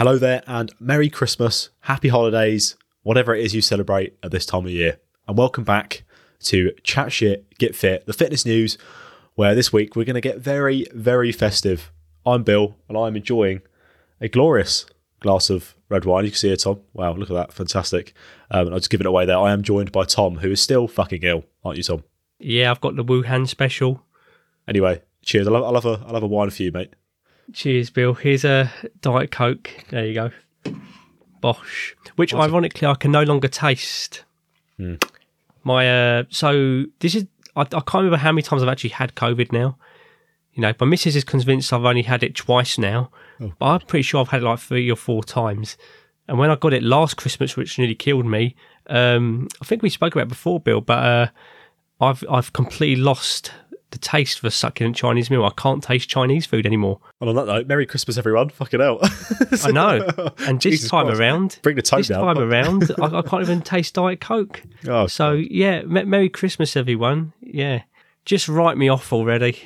Hello there, and Merry Christmas, Happy Holidays, whatever it is you celebrate at this time of year. And welcome back to Chat Shit, Get Fit, the fitness news, where this week we're going to get very, very festive. I'm Bill, and I'm enjoying a glorious glass of red wine. You can see it, Tom. Wow, look at that. Fantastic. Um, I'll just give it away there. I am joined by Tom, who is still fucking ill, aren't you, Tom? Yeah, I've got the Wuhan special. Anyway, cheers. I love, I love, a, I love a wine for you, mate. Cheers, Bill. Here's a Diet Coke. There you go. Bosh. Which, ironically, I can no longer taste. My uh, so this is I, I can't remember how many times I've actually had COVID now. You know, my missus is convinced I've only had it twice now, but I'm pretty sure I've had it like three or four times. And when I got it last Christmas, which nearly killed me, um, I think we spoke about it before, Bill, but uh, I've I've completely lost the taste for succulent Chinese meal. I can't taste Chinese food anymore. And on that note, Merry Christmas, everyone. Fucking hell. I know. And this Jesus time Christ. around, Bring the tone this down. time around, I, I can't even taste Diet Coke. Oh, So yeah, me- Merry Christmas, everyone. Yeah, just write me off already.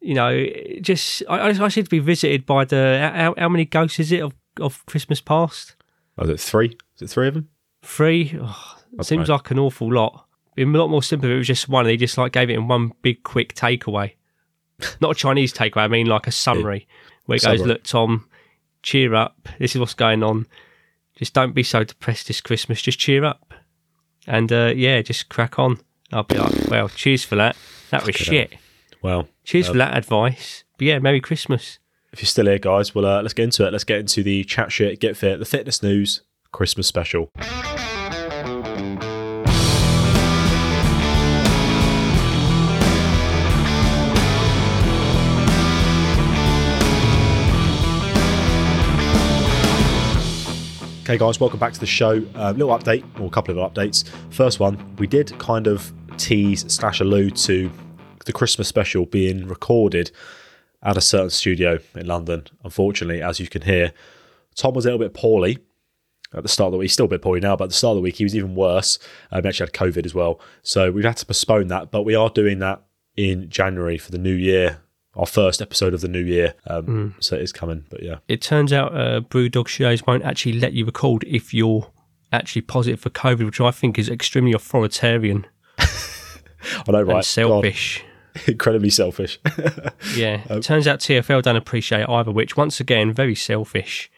You know, just I, I I seem to be visited by the how, how many ghosts is it of, of Christmas past? Oh, Was it three? Is it three of them? Three. Oh, seems right. like an awful lot. A lot more simple if it was just one. They just like gave it in one big quick takeaway, not a Chinese takeaway. I mean like a summary where it goes, Summary. "Look, Tom, cheer up. This is what's going on. Just don't be so depressed this Christmas. Just cheer up, and uh, yeah, just crack on." I'll be like, "Well, cheers for that. That was shit. Well, Cheers for that advice." But yeah, Merry Christmas. if you're still here, guys, well, uh, let's get into it. Let's get into the chat shit, get fit, the fitness news Christmas special. Okay, guys, welcome back to the show. Uh, little update, or a couple of updates. First one, we did kind of tease slash allude to the Christmas special being recorded at a certain studio in London. Unfortunately, as you can hear, Tom was a little bit poorly at the start of the week. He's still a bit poorly now, but at the start of the week, he was even worse. Um, he actually had COVID as well. So we've had to postpone that, but we are doing that in January for the new year, our first episode of the new year. Um, So it is coming, but yeah. It turns out uh, Brewdog shows won't actually let you record if you're actually positive for COVID, which I think is extremely authoritarian I know, right? selfish. God, incredibly selfish. Yeah. Um, it turns out TFL don't appreciate either, which once again, very selfish.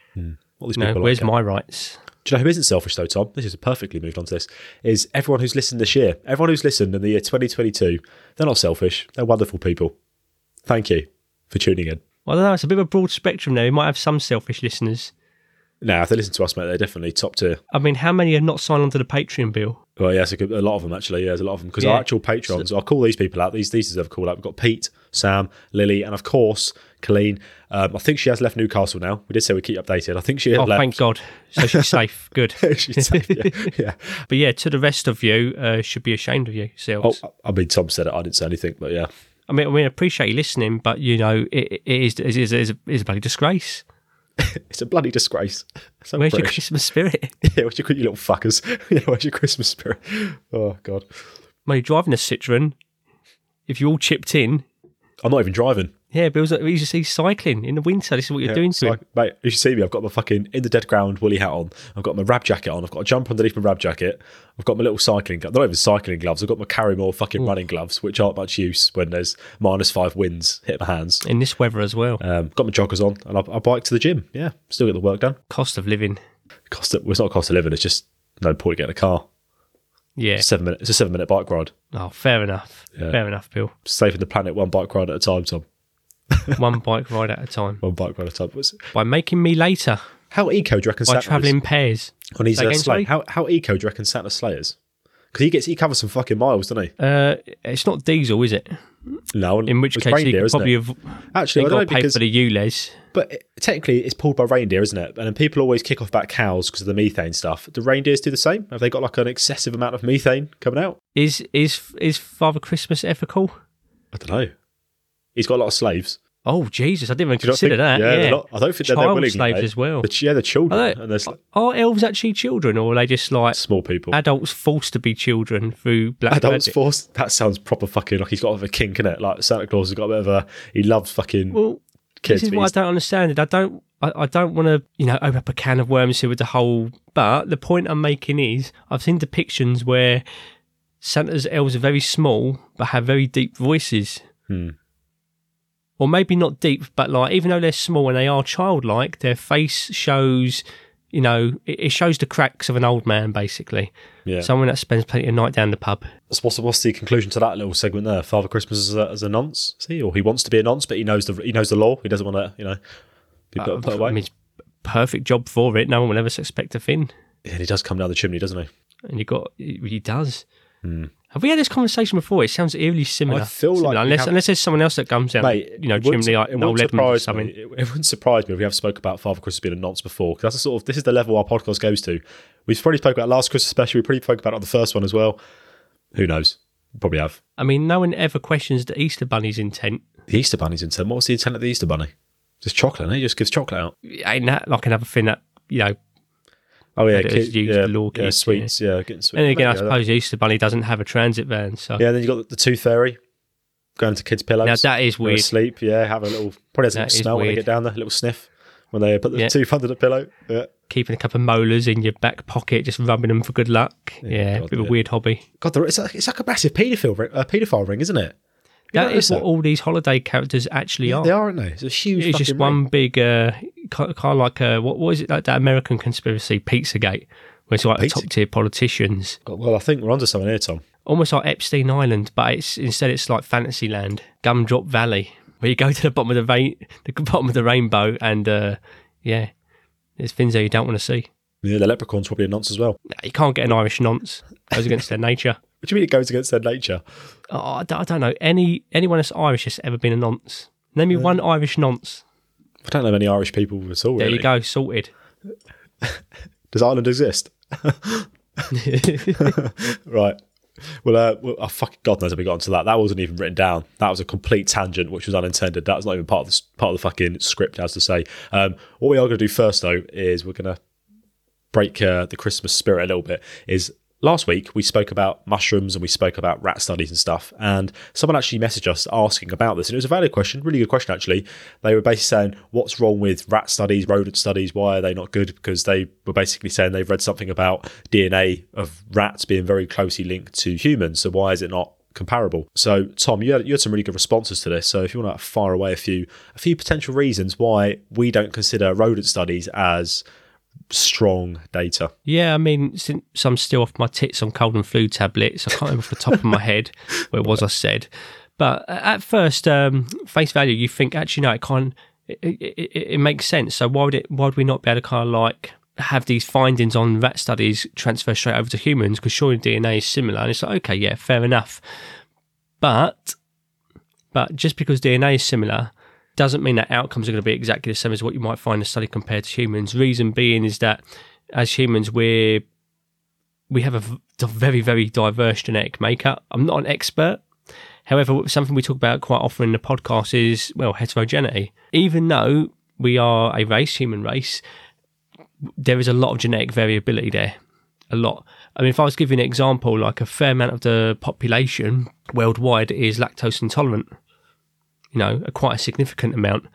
All these You know, people where's like, my rights? Do you know who isn't selfish though, Tom? This is perfectly moved on to this. Is everyone who's listened this year, everyone who's listened in the year 2022, they're not selfish. They're wonderful people. Thank you for tuning in. Well, I don't know. It's a bit of a broad spectrum there. We might have some selfish listeners. No, if they listen to us, mate, they're definitely top tier. I mean, how many have not signed on to the Patreon bill? Well, yeah, a, a lot of them actually. Yeah, there's a lot of them because Yeah. our actual patrons. I'll call these people out. These these deserve a call out. We've got Pete, Sam, Lily, and of course Colleen. Um, I think she has left Newcastle now. We did say we keep you updated. I think she Oh, left. thank God. So she's safe. Good. She's safe, yeah, yeah. But yeah, to the rest of you, uh, should be ashamed of you. yourselves. I mean, Tom said it. I didn't say anything, but yeah. I mean, I mean, I appreciate you listening, but you know, it, it is it is, it is, a, it is a bloody disgrace. It's a bloody disgrace. So Where's your British. Christmas spirit? Yeah, where's your, you little fuckers? Yeah, where's your Christmas spirit? Oh, God. You're driving a Citroen. If you all chipped in, I'm not even driving. Yeah, Bill's he's just he's cycling in the winter. This is what you're Yeah, doing to him. like- mate, you should see me. I've got my fucking in the dead ground woolly hat on. I've got my rab jacket on. I've got a jumper underneath my rab jacket. I've got my little cycling gloves. Not even cycling gloves. I've got my Karrimor fucking running gloves, which aren't much use when there's minus five winds hit my hands. in this weather as well. Um, got my joggers on and I, I bike to the gym. Yeah, still get the work done. Cost of living. Cost of, well, it's not cost of living. It's just no point getting a car. Yeah. Seven minutes. It's a seven minute bike ride. Oh, fair enough. Yeah. Fair enough, Bill. Saving the planet one bike ride at a time, Tom. One bike ride at a time. One bike ride at a time. What's- By making me later How eco do you reckon by Santa travelling pairs. on his uh, again, sleigh? sorry? How how eco do you reckon Santa sleigh is? Because he gets he covers some fucking miles, doesn't he? Uh, it's not diesel, is it? No, In which it's case, reindeer, you could isn't probably it? have Actually, I got don't to know pay because for the ULEZ. but it- technically it's pulled by reindeer, isn't it? And then people always kick off about cows because of the methane stuff. Do reindeers do the same? Have they got like an excessive amount of methane coming out? Is is is Father Christmas ethical? I don't know. He's got a lot of slaves. Oh Jesus, I didn't even Do you not consider think- that. Yeah, Yeah, not, I don't think they're, they're willing. slaves mate. as well. The, yeah, the children Are they- Are elves actually children, or are they just like small people. adults forced to be children through black magic? Adults magic? forced. That sounds proper fucking like he's got a bit of a kink in it. Like Santa Claus has got a bit of a. He loves fucking Well, kids. this is what I don't understand. It. I don't. I, I don't want to, you know, open up a can of worms here with the whole. But the point I'm making is, I've seen depictions where Santa's elves are very small but have very deep voices. Hmm. Or maybe not deep, but like even though they're small and they are childlike, their face shows, you know, it, shows the cracks of an old man, basically. yeah. Someone that spends plenty of night down the pub. So what's, what's the conclusion to that little segment there? Father Christmas is a, as a nonce, see, or he wants to be a nonce, but he knows the he knows the law. He doesn't want to, you know, be put, put uh, I mean, perfect job for it. No one will ever suspect a thing. and he does come down the chimney, doesn't he? and you got he does. Hmm. Have we had this conversation before? It sounds eerily similar. I feel like Similar, we unless have- unless there's someone else that comes down, Mate, you know, wouldn't- chimney like Noel wouldn't or something. me. It, it wouldn't surprise me if we have spoke about Father Christmas being a nonce before. Because that's the sort of this is the level our podcast goes to. We've probably spoke about last Christmas special. We probably spoke about it on the first one as well. Who knows? Probably have. I mean, no one ever questions the Easter Bunny's intent. The Easter Bunny's intent. What was the intent of the Easter Bunny? Just chocolate. eh? He just gives chocolate out. Ain't that like another thing that you know? Oh yeah, That is used yeah, lure yeah, sweets. Yeah, getting sweets. And again, I that- suppose the Easter Bunny doesn't have a transit van, so Yeah, then you got the, the tooth fairy going to kids' pillows. now that is weird. Asleep, yeah, have a little probably has a little smell when they get down there, a little sniff when they put the Yeah. tooth under the pillow. Yeah. Keeping a couple of molars in your back pocket, just rubbing them for good luck. Yeah, God, bit of a weird hobby. God, it's like, it's like a massive paedophile ring, uh, paedophile ring, isn't it? You That is what all these holiday characters actually are. They are, aren't they? It's a huge. It's just fucking one big, uh, kind of like a, what, what is it, like that American conspiracy, Pizzagate, where it's like Pizza- top tier politicians, Well, I think we're onto something here, Tom. almost like Epstein Island, but it's instead it's like Fantasyland, Gumdrop Valley, where you go to the bottom of the vein, the bottom of the rainbow, and uh, yeah, there's things there you don't want to see. Yeah, the leprechaun's probably a nonce as well. Nah, You can't get an Irish nonce; it goes against their nature. What do you mean it goes against their nature? Oh, I, don't, I don't know any anyone that's Irish has ever been a nonce. Name me one Irish nonce. I don't know many Irish people at all. There really. you go, sorted. Does Ireland exist? right. Well, uh, well oh, fucking God knows how we got onto that. That wasn't even written down. That was a complete tangent, which was unintended. That was not even part of the part of the fucking script, as to say. Um, what we are going to do first, though, is we're going to break uh, the Christmas spirit a little bit. Is last week we spoke about mushrooms and we spoke about rat studies and stuff, and someone actually messaged us asking about this, and it was a valid question, really good question actually. They were basically saying, "What's wrong with rat studies, rodent studies? Why are they not good?" Because they were basically saying they've read something about DNA of rats being very closely linked to humans, so why is it not? Comparable. So, Tom, you had, you had some really good responses to this. So, if you want to fire away a few a few potential reasons why we don't consider rodent studies as strong data. Yeah, I mean, since I'm still off my tits on cold and flu tablets, I can't remember off the top of my head where it was I said. But at first, um, face value, you think actually no, it it, it, it, it makes sense. So why would it? Why would we not be able to kind of like have these findings on rat studies transfer straight over to humans? Because surely DNA is similar, and it's like okay, yeah, fair enough. But but just because DNA is similar doesn't mean that outcomes are going to be exactly the same as what you might find in a study compared to humans. Reason being is that as humans, we're we have a very very diverse genetic makeup. I'm not an expert. However, something we talk about quite often in the podcast is well heterogeneity. Even though we are a race, human race, there is a lot of genetic variability there. A lot. I mean, if I was giving an example, like a fair amount of the population worldwide is lactose intolerant. You know, a quite a significant amount.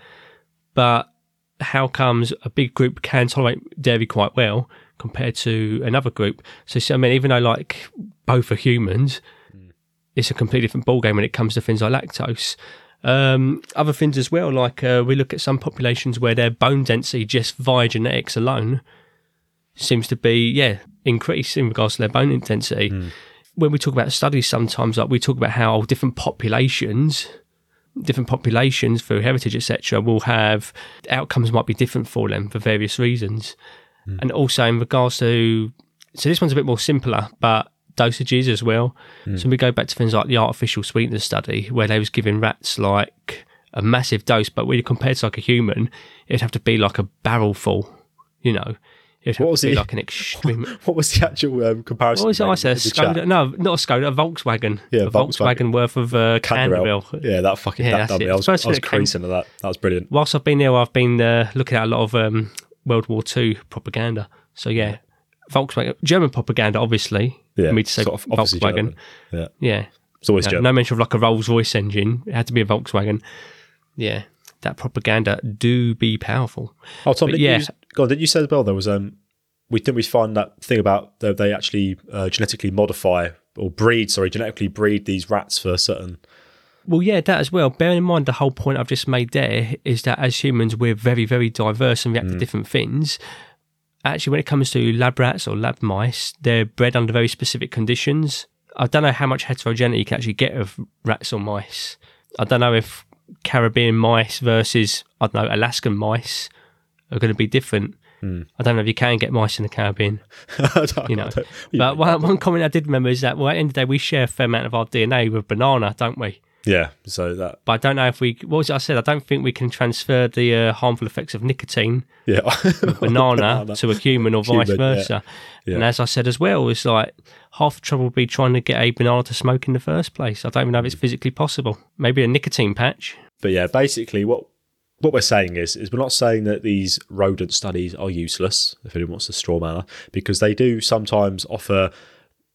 But how comes a big group can tolerate dairy quite well compared to another group? So, so I mean, even though like both are humans, it's a completely different ballgame when it comes to things like lactose. Um, other things as well, like uh, we look at some populations where their bone density just via genetics alone seems to be, yeah, increased in regards to their bone density. When we talk about studies, sometimes like we talk about how different populations, different populations through heritage, etc., will have outcomes might be different for them for various reasons, hmm. and also in regards to, so this one's a bit more simpler, but dosages as well. Hmm. So we go back to things like the artificial sweetener study, where they was giving rats like a massive dose, but when you compare to like a human, it'd have to be like a barrel full, you know. It'd What was the- like an extreme. What was the actual um, comparison? What was it I said? Skoda? No, not a Skoda, a Volkswagen. Yeah, a Volkswagen. Volkswagen, worth of uh, Canderel. Canderel. Yeah, that fucking Yeah, that that's done me. it. I was, I was thing that came- creasing at that. That was brilliant. Whilst I've been there, I've been uh, looking at a lot of um, World War II propaganda. So yeah, Volkswagen, German propaganda, obviously. Yeah, me to say sort of Volkswagen. Yeah, Yeah, it's always no, German. no mention of like a Rolls Royce engine. It had to be a Volkswagen. Yeah, that propaganda do be powerful. Oh, Tom, But yeah. you, go on, did you say as well there was um we didn't we find that thing about the, they actually uh, genetically modify or breed, sorry, genetically breed these rats for certain. Well, yeah, that as well. Bearing in mind the whole point I've just made there is that as humans, we're very, very diverse and react to different things. Actually, when it comes to lab rats or lab mice, they're bred under very specific conditions. I don't know how much heterogeneity you can actually get of rats or mice. I don't know if Caribbean mice versus, I don't know, Alaskan mice are going to be different. I don't know if you can get mice in the Caribbean. You know. But one, one comment I did remember is that, well, at the end of the day, we share a fair amount of our DNA with banana, don't we? yeah, so that But I don't know if we, what was it I said? I don't think we can transfer the uh, harmful effects of nicotine, yeah, banana, to a human or vice Human, yeah. versa. Yeah. And as I said as well, it's like half the trouble would be trying to get a banana to smoke in the first place. I don't even know if it's physically possible. Maybe a nicotine patch. But yeah, basically what what we're saying is is we're not saying that these rodent studies are useless, if anyone wants to straw man, because they do sometimes offer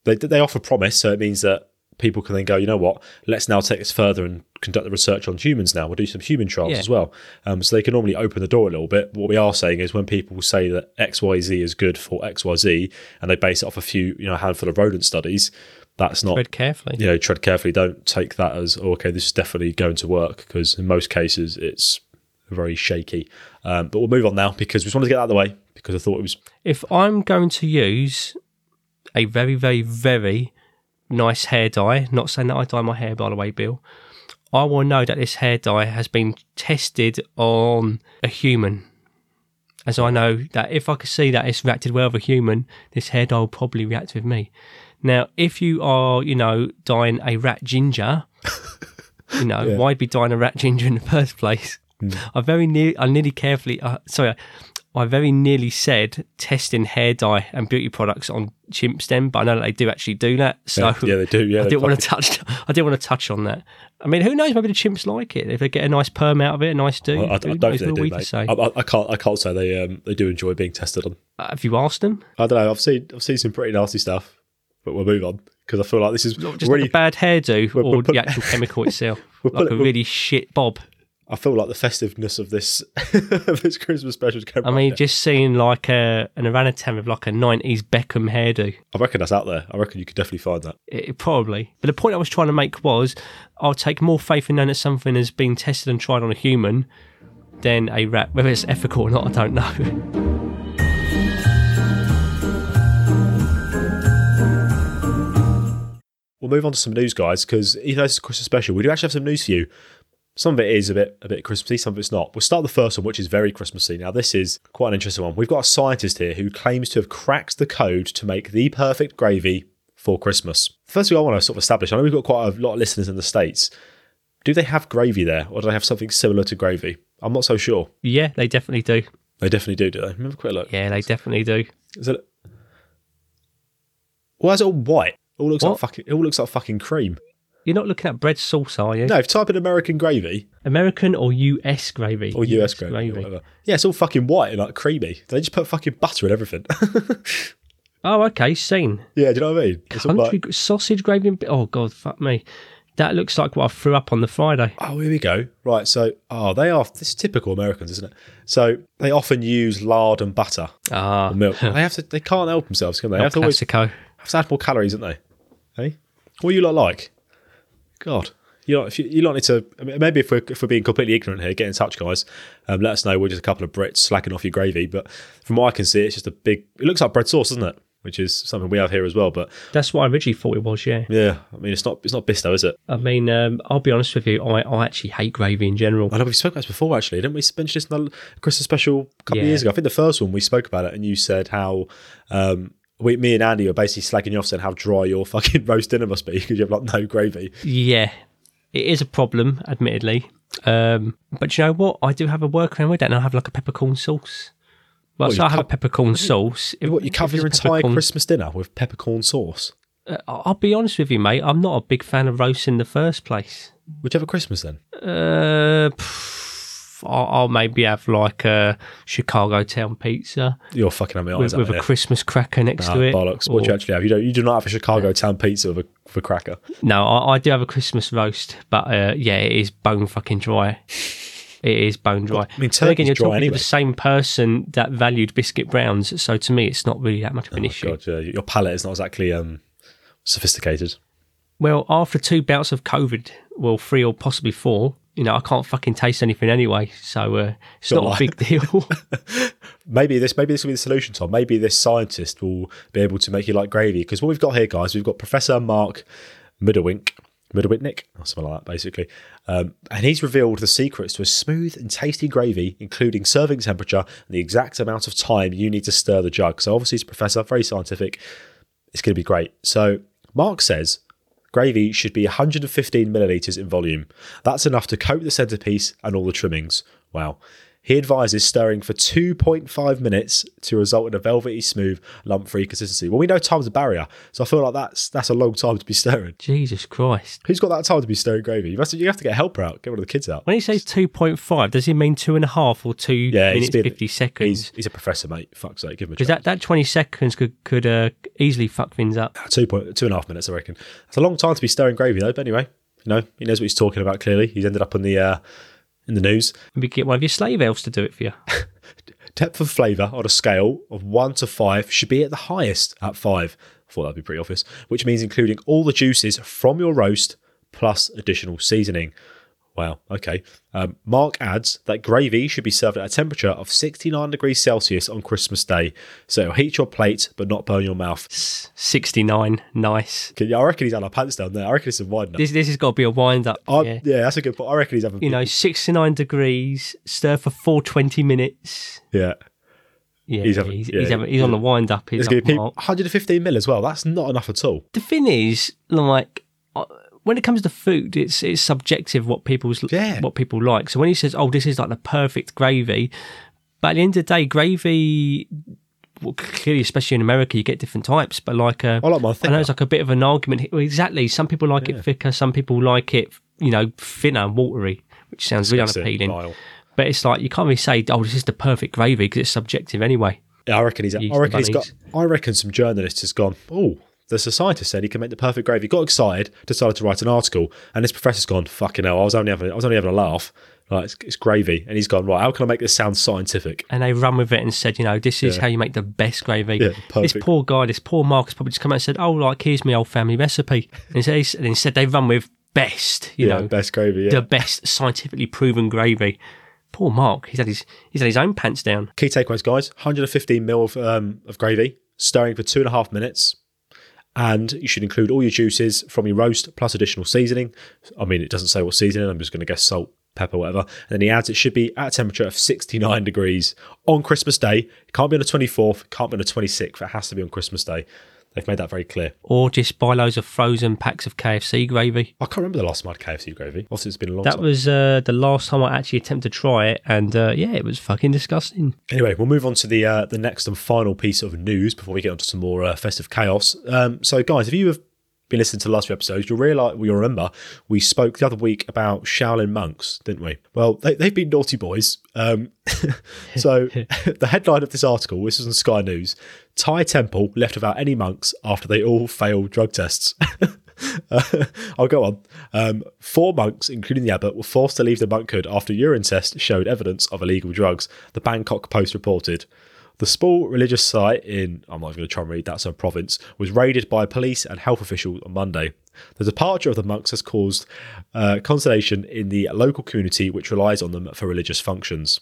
they they offer promise, so it means that people can then go, you know what, let's now take this further and conduct the research on humans now. We'll do some human trials Yeah. as well. Um, so they can normally open the door a little bit. What we are saying is when people say that XYZ is good for XYZ and they base it off a few, you know, a handful of rodent studies, that's not Tread carefully. you know, tread carefully. Don't take that as oh, okay. This is definitely going to work because in most cases it's very shaky. Um, but we'll move on now because we just wanted to get out of the way because I thought it was If I'm going to use a very, very, very nice hair dye, not saying that I dye my hair, by the way, Bill, I will know that this hair dye has been tested on a human. As I know that if I could see that it's reacted well with a human, this hair dye will probably react with me. Now, if you are, you know, dyeing a rat ginger, you know, Yeah. why be dyeing a rat ginger in the first place? I very near, I nearly carefully, uh, sorry, I very nearly said testing hair dye and beauty products on chimp stem, but I know that they do actually do that. So yeah, yeah, they do yeah I didn't want to touch. I didn't want to touch on that. I mean, who knows? Maybe the chimps like it if they get a nice perm out of it, a nice do. I, I who don't knows? think they do, mate. say? I, I, I can't. I can't say they um, they do enjoy being tested on. Uh, Have you asked them? I don't know. I've seen I've seen some pretty nasty stuff, but we'll move on because I feel like this is Just really. like a bad hairdo We're- or we're put- the actual chemical itself, like put- a really shit bob. I feel like the festiveness of this of this Christmas special. I mean, just seeing like a an orangutan with like a '90s Beckham hairdo. I reckon that's out there. I reckon you could definitely find that. It, probably. But the point I was trying to make was I'll take more faith in knowing that something has been tested and tried on a human than a rat. Whether it's ethical or not, I don't know. We'll move on to some news, guys, because even though is a Christmas special, we do actually have some news for you. Some of it is a bit a bit Christmassy, some of it's not. We'll start the first one, which is very Christmassy. Now, this is quite an interesting one. We've got a scientist here who claims to have cracked the code to make the perfect gravy for Christmas. First thing I want to sort of establish, I know we've got quite a lot of listeners in the States. Do they have gravy there, or do they have something similar to gravy? I'm not so sure. Yeah, they definitely do. They definitely do, do they? Let me have a quick look. Yeah, they definitely do. Is it? Why is it all white? It all looks like fucking. It all looks like fucking cream. You're not looking at bread sauce, are you? No, if you type in American gravy, American or US gravy? or US gravy, or whatever. Yeah, it's all fucking white and like creamy. They just put fucking butter in everything. Oh, okay, seen. yeah, do you know what I mean? It's Country like, sausage gravy. and- Oh God, fuck me. That looks like what I threw up on the Friday. oh, here we go. Right, so oh, they are. This is typical Americans, isn't it? So they often use lard and butter Ah, milk. they have to. They can't help themselves, can they? They have to always have to add more calories, don't they? Hey, what do you lot like? God. You know, if you, you lot need to, maybe if we're, if we're being completely ignorant here, get in touch, guys. Um, let us know. We're just a couple of Brits slacking off your gravy. But from what I can see, it's just a big, it looks like bread sauce, doesn't it? Which is something we have here as well. But That's what I originally thought it was. Yeah. yeah, I mean, it's not, it's not Bisto, is it? I mean, um, I'll be honest with you. I, I actually hate gravy in general. I know we spoke about this before, actually. Didn't we mention this in the Christmas special a couple of years ago? I think the first one we spoke about it, and you said how um, we, me and Andy were basically slagging you off, saying how dry your fucking roast dinner must be because you have like no gravy. Yeah, it is a problem, admittedly. Um, but you know what? I do have a workaround with that, and I have like a peppercorn sauce. Well, What, so I have a co- peppercorn sauce. If- What you cover your entire peppercorn- Christmas dinner with peppercorn sauce? Uh, I'll be honest with you, mate. I'm not a big fan of roast in the first place. Would you have a Christmas then? Uh, pff, I'll, I'll maybe have like a Chicago town pizza You're fucking having my eyes with, with a. Christmas cracker next Ah, to it. bollocks. What do you actually have? You don't. You do not have a Chicago town pizza with a, with a cracker. No, I, I do have a Christmas roast, but uh, yeah, it is bone fucking dry. It is bone dry. I mean, But again, you're talking anyway. to the same person that valued biscuit browns, so to me, it's not really that much of an issue. Oh, God, yeah, your palate is not exactly um, sophisticated. Well, after two bouts of COVID, well, three or possibly four, you know, I can't fucking taste anything anyway, so uh, it's Got not a big deal. Maybe this, maybe this will be the solution, Tom. Maybe this scientist will be able to make you like gravy. Because what we've got here, guys, we've got Professor Mark Middlewink, Middlewitnick, or something like that, basically. Um, and he's revealed the secrets to a smooth and tasty gravy, including serving temperature and the exact amount of time you need to stir the jug. So obviously, he's a professor, very scientific. It's going to be great. So Mark says gravy should be 115 millilitres in volume. That's enough to coat the centerpiece and all the trimmings. Wow. He advises stirring for 2.5 minutes to result in a velvety, smooth, lump-free consistency. Well, we know time's a barrier, so I feel like that's that's a long time to be stirring. Jesus Christ. Who's got that time to be stirring gravy? You, must, you have to get a helper out, get one of the kids out. When he says 2.5, does he mean two and a half or two Yeah, minutes, been- 50 seconds? He's, he's a professor, mate. Fuck's sake, give him a Because chance. that, that 20 seconds could, could uh, easily fuck things up. Two point two and a half minutes, I reckon. It's a long time to be stirring gravy, though. But anyway, you know, he knows what he's talking about. Clearly, he's ended up on the uh, in the news. Maybe get one of your slave elves to do it for you. Depth of flavour on a scale of one to five should be at the highest at five. I thought that'd be pretty obvious, which means including all the juices from your roast plus additional seasoning. Wow, okay. Um, Mark adds that gravy should be served at a temperature of 69 degrees Celsius on Christmas Day, so it'll heat your plate but not burn your mouth. 69, nice. Yeah, I reckon he's had our pants down there. I reckon it's a wine. This this has got to be a wind up. I, yeah. yeah. that's a good point. I reckon he's having. You know, 69 degrees, stir for 420 minutes. yeah. Yeah, He's he's, having- he's, yeah, having, he's on the wind up. He's going up to be people, mark. 115 mil as well. That's not enough at all. The thing is, like, when it comes to food, it's it's subjective what people's Yeah. what people like. So when he says, "Oh, this is like the perfect gravy," but at the end of the day, gravy. Well, clearly, especially in America, you get different types. But like, uh, I like my I know it's like a bit of an argument. Well, exactly. Some people like it thicker. Some people like it, you know, thinner and watery, which sounds really unappealing. But it's like you can't really say, "Oh, this is the perfect gravy" because it's subjective anyway. Yeah, I reckon he's. I reckon he's got. I reckon some journalist has gone. Oh, a scientist said he can make the perfect gravy. Got excited, decided to write an article, and this professor's gone. Fucking hell! I was only having. I was only having a laugh. Like it's, it's gravy, and he's gone right. How can I make this sound scientific? and they run with it and said, you know, this is Yeah. how you make the best gravy. Yeah, this poor guy, this poor Mark has probably just come out and said, oh, like, here's my old family recipe. And instead, and instead they run with best, you yeah, know, best gravy. Yeah. the best scientifically proven gravy. Poor Mark, he's had his he's had his own pants down. Key takeaways, guys: 115 mil of, um, of gravy, stirring for two and a half minutes, and you should include all your juices from your roast plus additional seasoning. I mean, it doesn't say what seasoning. I'm just going to guess salt, pepper, whatever. And then he adds it should be at a temperature of 69 degrees on Christmas Day. It can't be on the 24th. It can't be on the 26th. It has to be on Christmas Day. They've made that very clear. Or just buy loads of frozen packs of KFC gravy. I can't remember the last time I had KFC gravy. Obviously, it's been a long That time. was uh, the last time I actually attempted to try it, and uh, yeah, it was fucking disgusting. Anyway, we'll move on to the uh, the next and final piece of news before we get onto some more uh, festive chaos. Um, so, guys, if you have been listening to the last few episodes, you'll realise, you'll remember, we spoke the other week about Shaolin monks, didn't we? Well, they, they've been naughty boys. Um, so, the headline of this article, this is on Sky News: Thai temple left without any monks after they all failed drug tests. Uh, I'll go on. Um, four monks, including the abbot, were forced to leave the monkhood after urine tests showed evidence of illegal drugs. The Bangkok Post reported. The small religious site in, I'm not even going to try and read that, some province, was raided by police and health officials on Monday. The departure of the monks has caused uh, consternation in the local community, which relies on them for religious functions.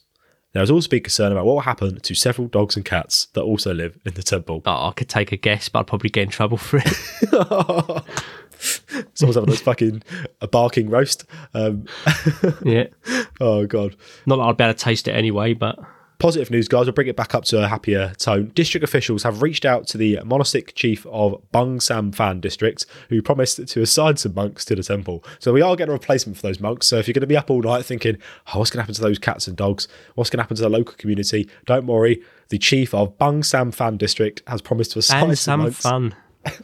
There has also been concern about what will happen to several dogs and cats that also live in the temple. Oh, I could take a guess, but I'd probably get in trouble for it. Someone's having a fucking a barking roast. Um, yeah, oh god. not that I'd be able to taste it anyway, but Positive news, guys. We'll bring it back up to a happier tone. District officials have reached out to the monastic chief of Bung Sam Fan district, who promised to assign some monks to the temple. So we are getting a replacement for those monks. So if you're going to be up all night thinking, oh, what's going to happen to those cats and dogs? What's going to happen to the local community? Don't worry. The chief of Bung Sam Fan district has promised to assign and some some monks. fun.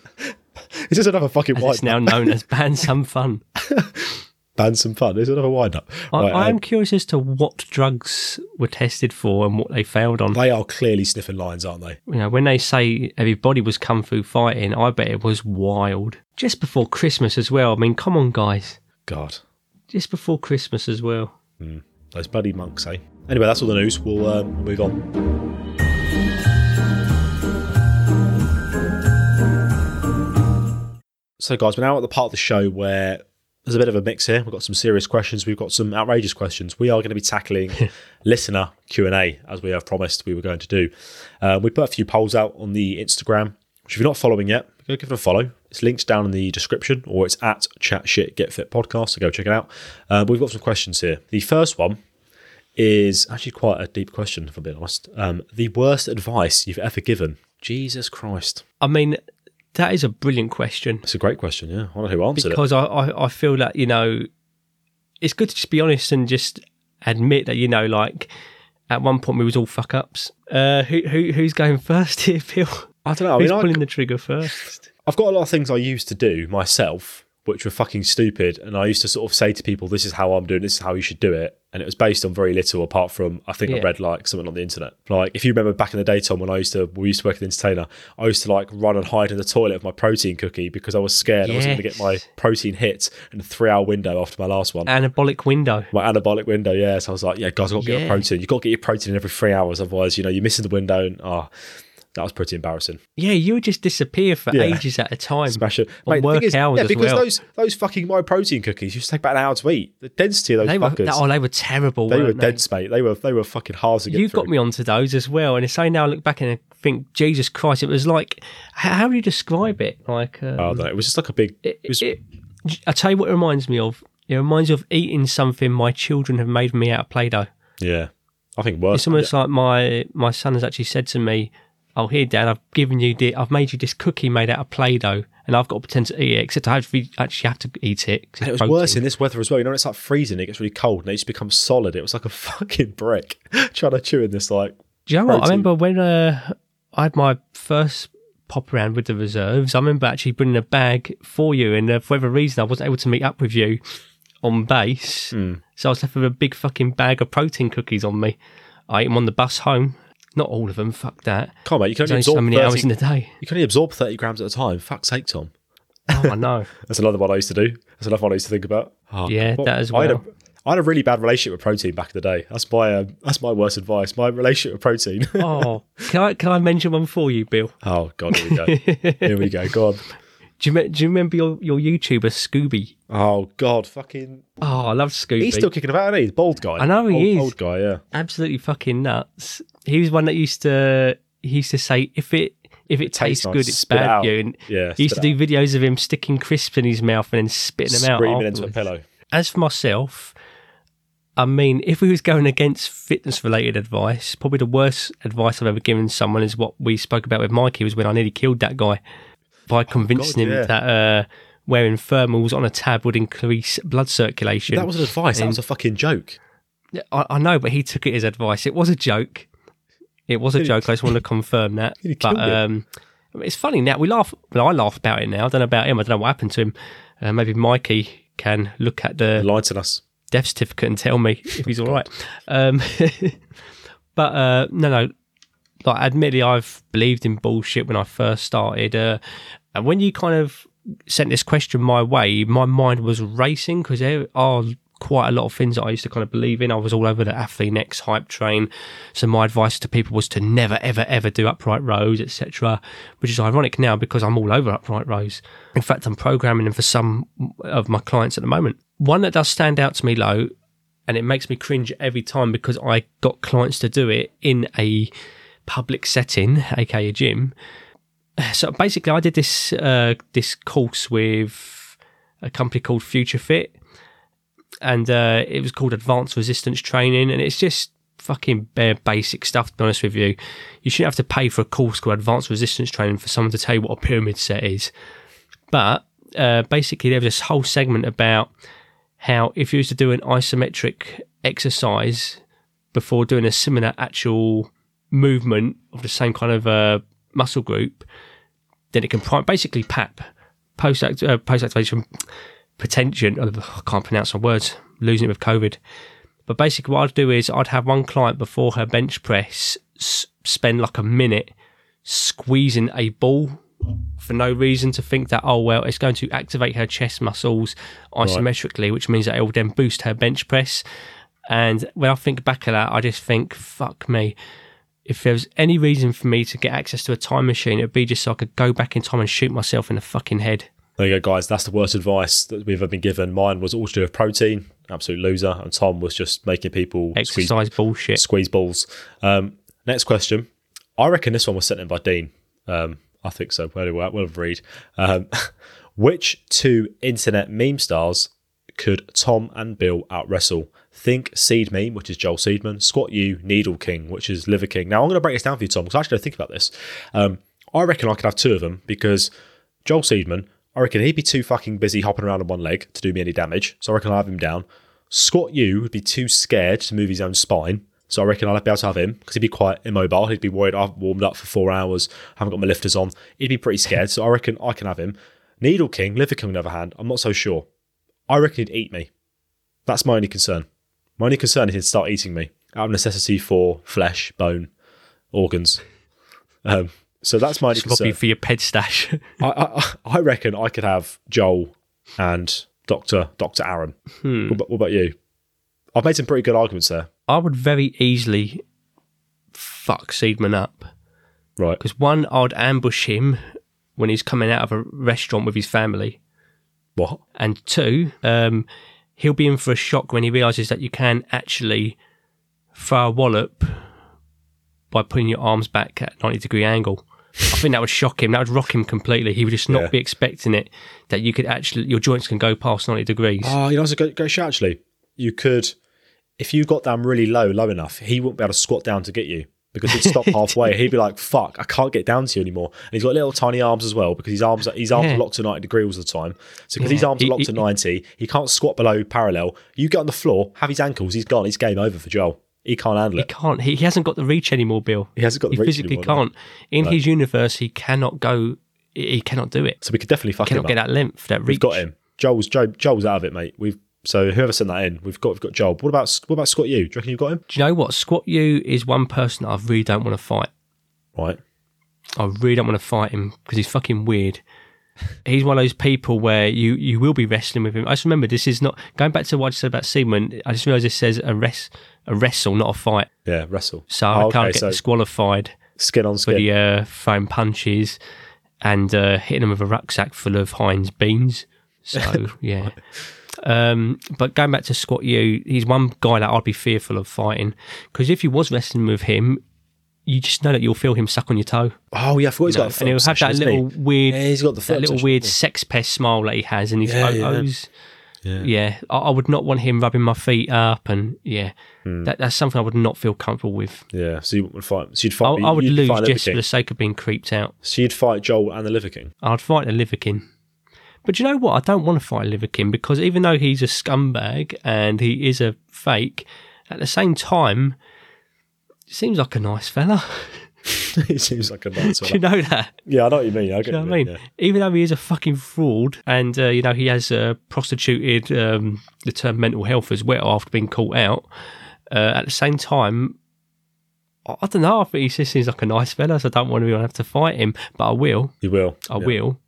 Is this another fucking wind it's now known as ban Sam fun. Ban some fun. Is another wind up. I, Right, I um, am curious as to what drugs were tested for and what they failed on. they are clearly sniffing lines, aren't they? You know, when they say everybody was kung fu fighting, I bet it was wild. Just before Christmas as well. I mean, come on, guys. God. Just before Christmas as well. Those bloody monks, eh? Anyway, that's all the news. We'll um, move on. So, guys, we're now at the part of the show where there's a bit of a mix here. We've got some serious questions. We've got some outrageous questions. We are going to be tackling listener Q and A as we have promised we were going to do. Uh, we put a few polls out on the Instagram, which if you're not following yet, go give it a follow. It's linked down in the description, or it's at Chat Shit Get Fit Podcast. So go check it out. Uh, we've got some questions here. The first one is actually quite a deep question, if I'm being honest. Um, the worst advice you've ever given? Jesus Christ, I mean, that is a brilliant question it's a great question. Yeah, I wonder who answered it. because I, I, I feel that, you know, it's good to just be honest and just admit that, you know, like at one point we was all fuck ups. Uh, who, who Who's going first here, Phil? I don't know. I Who's mean, I, pulling the trigger first? I've got a lot of things I used to do myself, which were fucking stupid. And I used to sort of say to people, this is how I'm doing, this is how you should do it. And it was based on very little apart from, I think I read like something on the internet. Like, if you remember back in the day, Tom, when I used to, we used to work at the entertainer, I used to like run and hide in the toilet of my protein cookie because I was scared I wasn't going to get my protein hit in a three hour window after my last one. Anabolic window. my anabolic window, yeah. So I was like, yeah, guys, I've got to get Yeah. a protein. You've got to get your protein in every three hours. Otherwise, you know, you're missing the window. And, oh, that was pretty embarrassing. Yeah, you would just disappear for Yeah. ages at a time. Smash it. On Mate, work is- hours yeah, because well. those those fucking my protein cookies used to take about an hour to eat. The density of those They were, fuckers, oh, they were terrible. they were they? dense, mate. They were they were fucking hard to get You through. got me onto those as well, and it's only now I look back and I think, Jesus Christ, it was like, how, do you describe it? Like, um, Oh, I. It was just like a big. it, It was, it- I tell you what, it reminds me of. It reminds me of eating something my children have made me out of Play-Doh. yeah, I think worse. It's almost like my my son has actually said to me, "Oh, here, Dad, I've given you, the, I've made you this cookie made out of Play-Doh, and I've got to pretend to eat it, except I actually actually have to eat it And it was worse in this weather as well. You know, it's like freezing. It gets really cold, and it just becomes solid. It was like a fucking brick trying to chew in this. Like, Do you know what? I remember when uh, I had my first pop around with the reserves. I remember actually bringing a bag for you, and uh, for whatever reason, I wasn't able to meet up with you on base, Hmm. so I was left with a big fucking bag of protein cookies on me. I ate them on the bus home. Not all of them. Fuck that. come on, mate. You can only only absorb so many 30, hours in the day. You can only absorb thirty grams at a time. Fuck's sake, Tom. Oh, I know. That's another one I used to do. That's another one I used to think about. Oh, Yeah, God. that as I had, a, well. I had a really bad relationship with protein back in the day. That's my um, that's my worst advice. My relationship with protein. Oh, can I can I mention one for you, Bill? oh God, here we go. here we go. Go on. Do you do you remember your, your YouTuber Scooby? Oh God, fucking. Oh, I love Scooby. He's still kicking about, isn't he? The bald guy. I know he old, is. Old guy, yeah. absolutely fucking nuts. He was one that used to he used to say if it if it, tastes nice, good, it's bad out. for you. And Yeah, he used to do videos of him sticking crisps in his mouth and then spitting them out. Screaming into a pillow. As for myself, I mean, if we was going against fitness related advice, probably the worst advice I've ever given someone is what we spoke about with Mikey was when I nearly killed that guy by convincing God, yeah. him that uh, wearing thermals on a tab would increase blood circulation. That wasn't advice. That was a fucking joke. I, I know, but he took it as advice. It was a joke. It was a joke. I just want to confirm that. But um, it's funny now. We laugh. Well, I laugh about it now. I don't know about him. I don't know what happened to him. Uh, maybe Mikey can look at the Enlighten us. death certificate and tell me if he's all right. Um, but uh, no, no. Like, admittedly, I've believed in bullshit when I first started. Uh, and when you kind of sent this question my way, my mind was racing because there are quite a lot of things that I used to kind of believe in. I was all over the Athlean-X hype train. So my advice to people was to never, ever, ever do upright rows, etc. Which is ironic now because I'm all over upright rows. In fact, I'm programming them for some of my clients at the moment. One that does stand out to me, low, and it makes me cringe every time because I got clients to do it in a public setting, aka a gym. So basically, I did this uh, this course with a company called Future Fit, and uh, it was called Advanced Resistance Training, and it's just fucking bare basic stuff. To be honest with you, you shouldn't have to pay for a course called Advanced Resistance Training for someone to tell you what a pyramid set is. But uh, basically, there was this whole segment about how if you was to do an isometric exercise before doing a similar actual movement of the same kind of uh, muscle group, then it can pri- basically PAP, post act- uh, post activation potential. oh, I can't pronounce my words, losing it with COVID. But basically, what I'd do is I'd have one client before her bench press s- spend like a minute squeezing a ball for no reason to think that oh well it's going to activate her chest muscles isometrically which means that it will then boost her bench press And when I think back at that, I just think, fuck me. If there was any reason for me to get access to a time machine, it'd be just so I could go back in time and shoot myself in the fucking head. There you go, guys. That's the worst advice that we've ever been given. Mine was all to do with protein, absolute loser, and Tom was just making people squeeze, Exercise bullshit. squeeze balls. Um, next question. I reckon this one was sent in by Dean. Um, I think so. Well, we'll, we'll read. Um, which two internet meme stars could Tom and Bill out wrestle? Think Seed Meme, which is Joel Seedman, Squat You, Needle King, which is Liver King. Now, I'm going to break this down for you, Tom, because I actually don't think about this. Um, I reckon I could have two of them because Joel Seedman, I reckon he'd be too fucking busy hopping around on one leg to do me any damage. So I reckon I'll have him down. Squat You would be too scared to move his own spine. So I reckon I'll be able to have him because he'd be quite immobile. He'd be worried I've warmed up for four hours, haven't got my lifters on. He'd be pretty scared. So I reckon I can have him. Needle King, Liver King on the other hand, I'm not so sure. I reckon he'd eat me. That's my only concern. My only concern is he'd start eating me out of necessity for flesh, bone, organs. Um, so that's my only Probably concern. for your ped stash. I, I, I reckon I could have Joel and Doctor Doctor Aaron. What, about, what about you? I've made some pretty good arguments there. I would very easily fuck Seedman up. Right. Because one, I'd ambush him when he's coming out of a restaurant with his family. What? And two, um, he'll be in for a shock when he realizes that you can actually throw a wallop by putting your arms back at 90 degree angle. I think that would shock him. That would rock him completely. He would just not Yeah. be expecting it that you could actually, your joints can go past 90 degrees. Oh, you know, it's a great, great shout, actually. You could, if you got down really low, low enough, he wouldn't be able to squat down to get you because he'd stop halfway. He'd be like, fuck, I can't get down to you anymore. And he's got little tiny arms as well because his arms, are- his arms Yeah. are locked to 90 degrees all the time. So because his Yeah. arms are He- locked to 90, he can't squat below parallel. You get on the floor, have his ankles, he's gone. It's game over for Joel. He can't handle it. He can't. He, he hasn't got the reach anymore, Bill. He hasn't got the He reach physically anymore, can't. In his universe, he cannot go. He he cannot do it. So we could definitely fuck him Cannot up. get that length, that reach. We've got him. Joel's Joe, Joel's out of it, mate. We've so whoever sent that in, we've got we've got Joel. What about what about Scott? You? Do you reckon you've got him? Do you know what? Squat you is one person I really don't want to fight. Right. I really don't want to fight him because he's fucking weird. He's one of those people where you, you will be wrestling with him. I just remember this is not going back to what I said about Seedman. I just realised this says a rest a wrestle, not a fight. Yeah, wrestle. So I Oh, can't okay, get so disqualified skin on for skin. the uh, throwing punches and uh, hitting him with a rucksack full of Heinz beans. So yeah. Um, but going back to Squat Yu, he's one guy that I'd be fearful of fighting because if you was wrestling with him, you just know that you'll feel him suck on your toe, Oh yeah, I forgot he's got a and he'll have that hasn't he? little weird, Yeah, he's got the that little weird hasn't sex pest smile that he has in his Yeah, yeah. photos. Yeah, I, I would not want him rubbing my feet up, and yeah, Hmm. that, that's something I would not feel comfortable with. Yeah, so you would fight. So you'd fight. I, I would lose just for the sake of being creeped out. So you'd fight Joel and the Liver King. I'd fight the Liver King. But you know what? I don't want to fight a Liver King because even though he's a scumbag and he is a fake, at the same time, he seems like a nice fella. he seems like a nice Do you know that? Yeah, I know what you mean. I you know what I mean? mean. Even though he is a fucking fraud and, uh, you know, he has uh, prostituted um, the term mental health as well after being caught out, uh, at the same time, I, I don't know. I think he just seems like a nice fella, so I don't want to have to fight him, but I will. You will. I Yeah. will.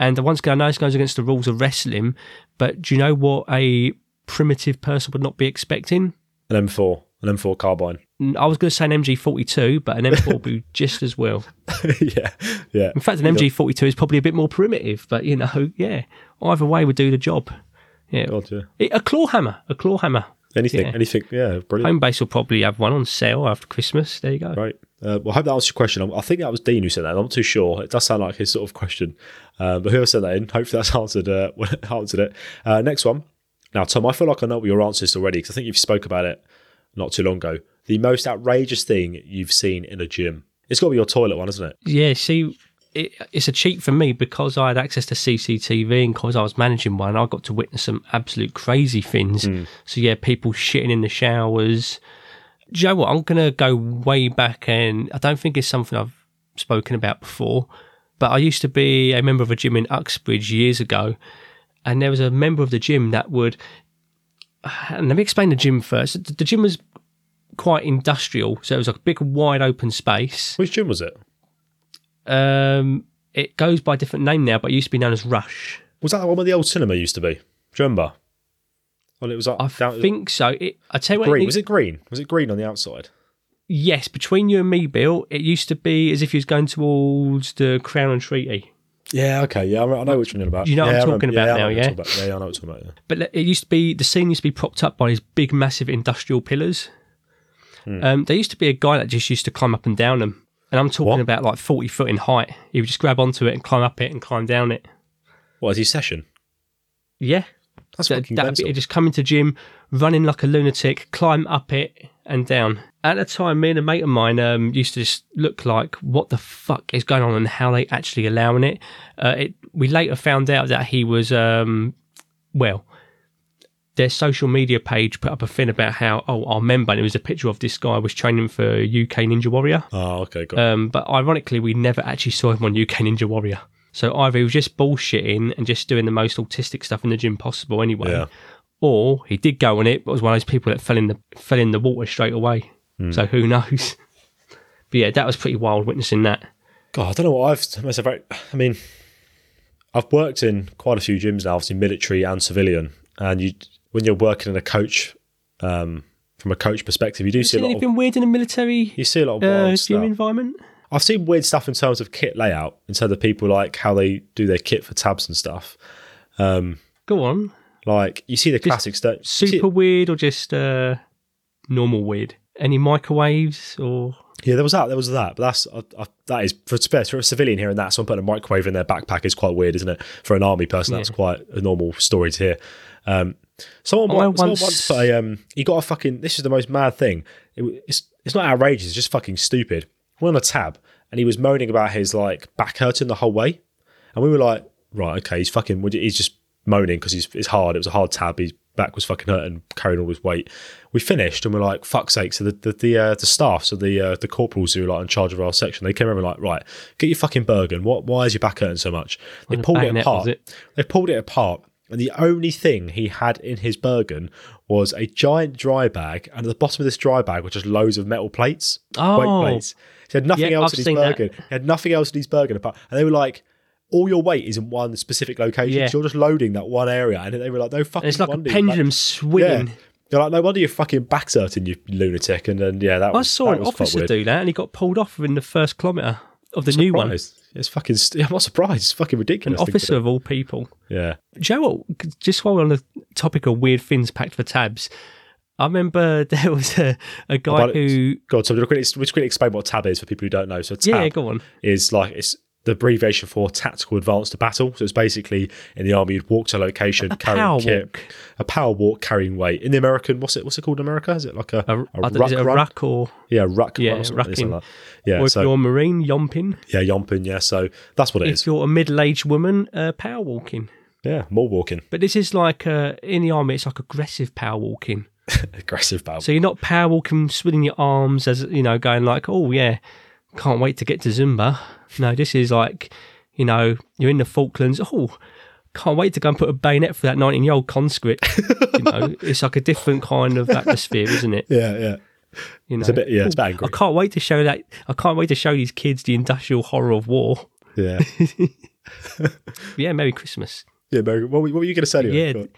And once again, I know this goes against the rules of wrestling, but do you know what a primitive person would not be expecting? An M4, an M4 carbine. I was going to say an MG42, but an M4 would be just as well. yeah, yeah. In fact, an MG42 is probably a bit more primitive, but you know, yeah, either way would do the job. Yeah, God, yeah. A claw hammer, a claw hammer. Anything, Yeah. anything. Yeah, brilliant. Home base will probably have one on sale after Christmas. There you go. Right. Uh, well, I hope that answers your question. I I think that was Dean who said that. I'm not too sure. It does sound like his sort of question. Uh, but whoever sent that in, hopefully that's answered uh, answered it. Uh, next one. Now, Tom, I feel like I know what your answer is already because I think you've spoke about it not too long ago. The most outrageous thing you've seen in a gym. It's got to be your toilet one, isn't it? Yeah, see, it, it's a cheat for me because I had access to CCTV and because I was managing one, I got to witness some absolute crazy things. So, yeah, people shitting in the showers. Do you know what? I'm going to go way back and I don't think it's something I've spoken about before, but I used to be a member of a gym in Uxbridge years ago. And there was a member of the gym that would. And let me explain the gym first. The the gym was quite industrial, so it was like a big, wide open space. Which gym was it? Um, it goes by a different name now, but it used to be known as Rush. Was that the one where the old cinema used to be? Do you remember? And it was like I down, think so. It, I tell you what, it green. Was it green? Was it green on the outside? yes, between you and me, Bill, it used to be as if you was going towards the Crown and Treaty. Yeah. Okay. Yeah. I know which one you're about. You know what yeah, I'm talking about yeah, I now, know what yeah? talking about. Yeah, I know what you're talking about. Yeah. But it used to be the scene used to be propped up by these big, massive industrial pillars. Hmm. Um, there used to be a guy that just used to climb up and down them, and I'm talking What? about like 40 foot in height. He would just grab onto it and climb up it and climb down it. What is he session? Yeah, That's that, fucking mental. be just come into gym, running like a lunatic, climb up it and down. At the time, me and a mate of mine um, used to just look like, what the fuck is going on and how they actually allowing it. Uh, it we later found out that he was, um, well, their social media page put up a thing about how, oh, our member, and it was a picture of this guy was training for UK Ninja Warrior. Oh, okay. Got. Um, but ironically, we never actually saw him on UK Ninja Warrior. So either he was just bullshitting and just doing the most autistic stuff in the gym possible anyway, Yeah. or he did go on it, but was one of those people that fell in the fell in the water straight away. Hmm. So who knows? but yeah, that was pretty wild witnessing that. God, I don't know what I've. Very. I mean, I've worked in quite a few gyms now, obviously military and civilian, and you when you're working in a coach, um, from a coach perspective, you do see a lot. Of, anything weird in a military you see a lot of uh, gym stuff. environment? I've seen weird stuff in terms of kit layout, in terms of people like how they do their kit for tabs and stuff. Go on, Like you see the classics that super weird or just uh, normal weird? Any microwaves or Yeah, there was that. There was that. But that's uh, uh, that is for, for a civilian hearing that someone putting a microwave in their backpack is quite weird, isn't it? For an army person, that's quite a normal story to hear. Um, someone, I once, someone once put a um, he got a fucking. This is the most mad thing. It, it's it's not outrageous. It's just fucking stupid. We're on a tab, and he was moaning about his like back hurting the whole way, and we were like, right, okay, he's fucking. He's just moaning because he's it's hard. It was a hard tab. His back was fucking hurting, carrying all his weight. We finished, and we're like, fuck's sake. So the the the, uh, the staff, so the uh, the corporals who were like in charge of our section, they came over and like, right, get your fucking Bergen. What? Why is your back hurting so much? They pulled it apart. it? They pulled it apart. And the only thing he had in his Bergen was a giant dry bag, and at the bottom of this dry bag were just loads of metal plates, Oh. weight plates. He had nothing Yeah, else I've in his seen that. He had nothing else in his Bergen apart. And they were like, all your weight is in one specific location. Yeah. So you're just loading that one area. And they were like, no fucking and it's like a wonder your pendulum back- swinging. Yeah. You're like, no wonder your fucking back's hurting, you lunatic. And then, yeah, that I was, saw that an officer do that, and he got pulled off within the first kilometre of the new one. It's fucking, I'm not surprised. It's fucking ridiculous. thinking officer of all people. Yeah. Do you know what? Just while we're on the topic of weird things packed for tabs, I remember there was a, a guy About who. God, so we'll quickly, we'll quickly explain what tab is for people who don't know. So tab Yeah, go on. is like it's the abbreviation for tactical advance to battle. So it's basically in the army you'd walk to a location, carrying power kit, walk. a power walk carrying weight. In the American, what's it? What's it called in America? Is it like a, A, a ruck a ruck or. Yeah, ruck. Yeah, run or something, rucking. like that. Yeah, or if so you're a marine, yomping. yeah, yomping. Yeah, so that's what it If is. you're a middle aged woman, uh, power walking. Yeah, more walking, But this is like uh, in the army, it's like aggressive power walking. aggressive battle. So you're not power walking, swinging your arms as you know, going like, "Oh yeah, can't wait to get to Zumba." No, this is like, you know, you're in the Falklands. Oh, can't wait to go and put a bayonet for that 19 year old conscript. you know, it's like a different kind of atmosphere, isn't it? yeah, yeah. You know, It's a bit, yeah, it's a bit oh, I can't wait to show that. I can't wait to show these kids the industrial horror of war. Yeah, Yeah, Merry Christmas. yeah. Mary, what, were- what were you going to say? Anyway? Yeah. Go.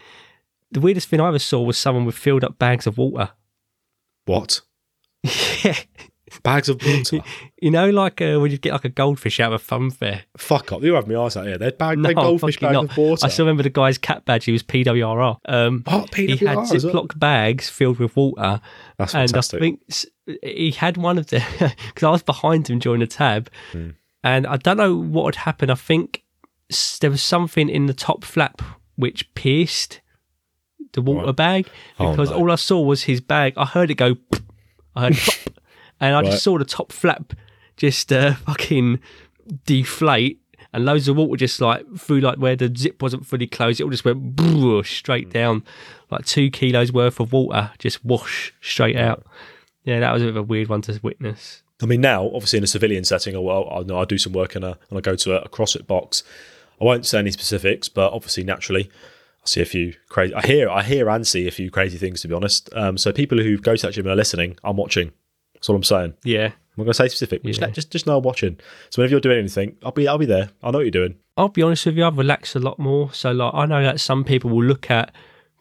The weirdest thing I ever saw was someone with filled up bags of water. What? yeah. Bags of water? You know, like uh, when you get like a goldfish out of a fun fair. Fuck up! You have my eyes out here. They're bag, No, they're goldfish bags not. of water. I still remember the guy's cap badge. He was PWRR. Um, he had PWR, is it? Ziploc bags filled with water, That's and fantastic. I think he had one of them because I was behind him during the tab, Hmm. and I don't know what had happened. I think there was something in the top flap which pierced the water Right. bag Oh, because no. all I saw was his bag. I heard it go, I heard, plop, and I Right. just saw the top flap just uh, fucking deflate. And loads of water just like through like where the zip wasn't fully closed, it all just went straight Hmm. down, like two kilos worth of water just whoosh straight out. Yeah, that was a bit of a weird one to witness. I mean, now obviously in a civilian setting, or well, I know I do some work in a, and I go to a, a CrossFit box. I won't say any specifics, but obviously, naturally, I see a few crazy. I hear, I hear, and see a few crazy things. To be honest, um, so people who go to that gym and are listening, I'm watching. That's all I'm saying. Yeah, I'm not going to say specific. Just, Yeah. let, just, just know I'm watching. So whenever you're doing anything, I'll be, I'll be there. I know what you're doing. I'll be honest with you, I've relaxed a lot more. So like, I know that some people will look at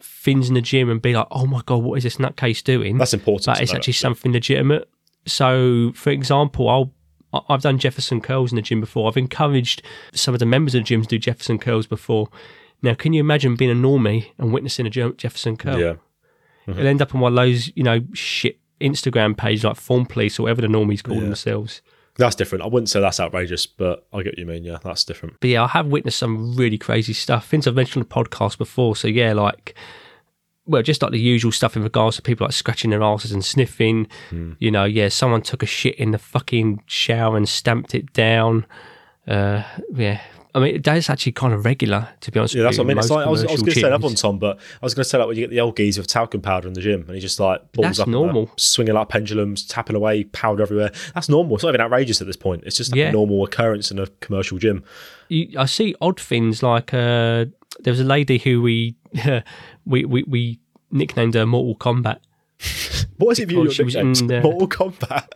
things in the gym and be like, oh my god, what is this nutcase doing? That's important. but it's actually something legitimate. So, for example, I'll I've done Jefferson curls in the gym before. I've encouraged some of the members of the gym to do Jefferson curls before. Now, can you imagine being a normie and witnessing a Jefferson curl? Yeah. It'll end up on one of those, you know, shit Instagram page like Form Police or whatever the normies call Yeah. themselves. That's different. I wouldn't say that's outrageous, but I get what you mean. Yeah, that's different. But yeah, I have witnessed some really crazy stuff. Things I've mentioned on the podcast before. So yeah, like, well, just like the usual stuff in regards to people like scratching their asses and sniffing. You know, yeah, someone took a shit in the fucking shower and stamped it down. Uh, yeah. I mean, that is actually kind of regular, to be honest Yeah, with that's you. what I mean. It's like, I was, I was going to say gyms. one, Tom, but I was going to say like when you get the old geezer with talcum powder in the gym and he just like balls That's up, normal. swinging like pendulums, tapping away, powder everywhere. That's normal. It's not even outrageous at this point. It's just like Yeah. a normal occurrence in a commercial gym. you, I see odd things like uh, there was a lady who we we, we we nicknamed her Mortal Kombat. What is it? You was nicknames? in Mortal Kombat.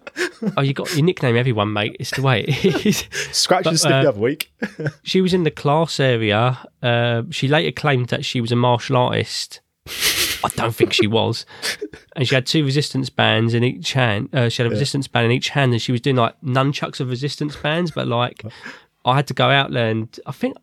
Oh, you got you nickname everyone, mate. It's the way it is. Scratch and sniff uh, the other week. she was in the class area. Uh, she later claimed that she was a martial artist. I don't think she was. And she had two resistance bands in each hand. Uh, she had a resistance band in each hand, and she was doing like nunchucks of resistance bands. But like, I had to go out there, and I think,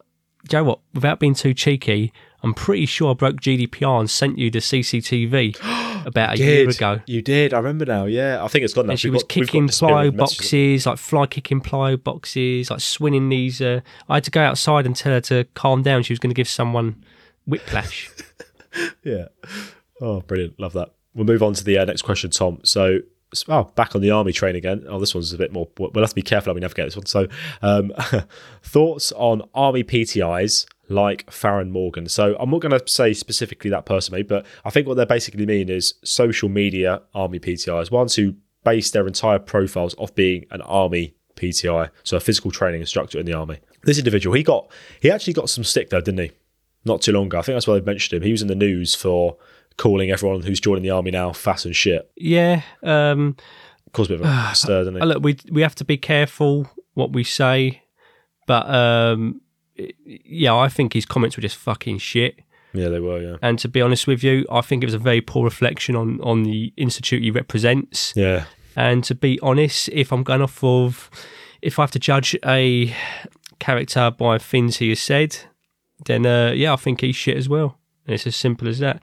do you know what? Without being too cheeky, I'm pretty sure I broke GDPR and sent you the CCTV about a year ago. You did. I remember now. Yeah, I think it's gone now. And she We've was got- kicking the spirit ply of messages. boxes, like fly kicking ply boxes, like swinging these. Uh, I had to go outside and tell her to calm down. She was going to give someone whiplash. Yeah. Oh, brilliant. Love that. We'll move on to the uh, next question, Tom. So, oh, back on the army train again. Oh, this one's a bit more. We'll have to be careful how we navigate this one. So, um, thoughts on army PTIs like Farron Morgan. So, I'm not going to say specifically that person, mate, but I think what they basically mean is social media army PTIs, ones who base their entire profiles off being an army PTI, so a physical training instructor in the army. This individual, he got, he actually got some stick though, didn't he? Not too long ago. I think that's why they mentioned him. He was in the news for calling everyone who's joining the army now fast and shit. yeah. Um, Caused a bit of a stir, didn't uh, it? look, we we have to be careful what we say, but um, yeah, I think his comments were just fucking shit. Yeah, they were. Yeah, And to be honest with you, I think it was a very poor reflection on on the institute he represents. yeah, And to be honest, if I'm going off of, if I have to judge a character by things he has said, then uh, yeah, I think he's shit as well. And it's as simple as that.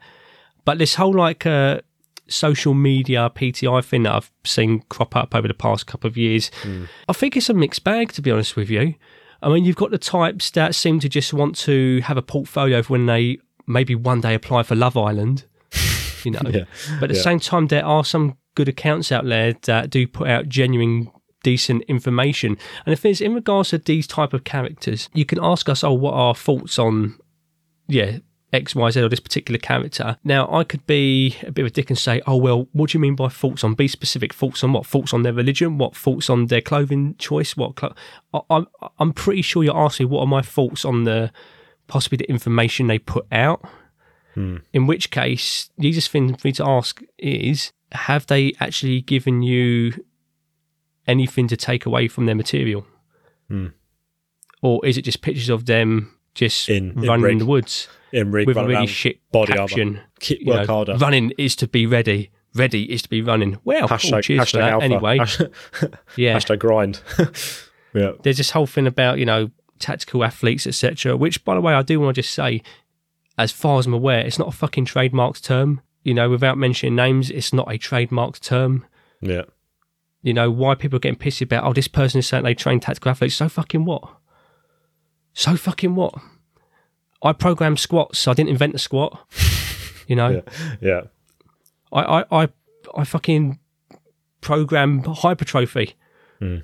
But this whole like uh, social media PTI thing that I've seen crop up over the past couple of years, I think it's a mixed bag to be honest with you. I mean, you've got the types that seem to just want to have a portfolio for when they maybe one day apply for Love Island, you know. Yeah. But at the Yeah. same time, there are some good accounts out there that do put out genuine, decent information. And if it's in regards to these type of characters, you can ask us, oh, what are our thoughts on, yeah, X, Y, Z, or this particular character. Now, I could be a bit of a dick and say, oh, well, what do you mean by thoughts on? Be specific. Thoughts on what? Thoughts on their religion? What? Thoughts on their clothing choice? What? Clo- I, I'm, I'm pretty sure you're asking what are my thoughts on the possibly the information they put out. In which case, the easiest thing for me to ask is have they actually given you anything to take away from their material? Hmm. Or is it just pictures of them just In- in running in, rig. the woods in rig, with a really around, shit body armor. caption? Keep- work know, harder. Running is to be ready. Ready is to be running. Well, Hashtag, cheers for hashtag that. alpha. Anyway, Hashtag, yeah. hashtag grind. yeah, there's this whole thing about you know tactical athletes etc which by the way i do want to just say as far as i'm aware it's not a fucking trademarked term you know without mentioning names it's not a trademarked term yeah, you know why people are getting pissy about oh this person is saying they train tactical athletes so fucking what so fucking what i program squats i didn't invent the squat you know yeah, yeah. I, I i i fucking program hypertrophy Hmm.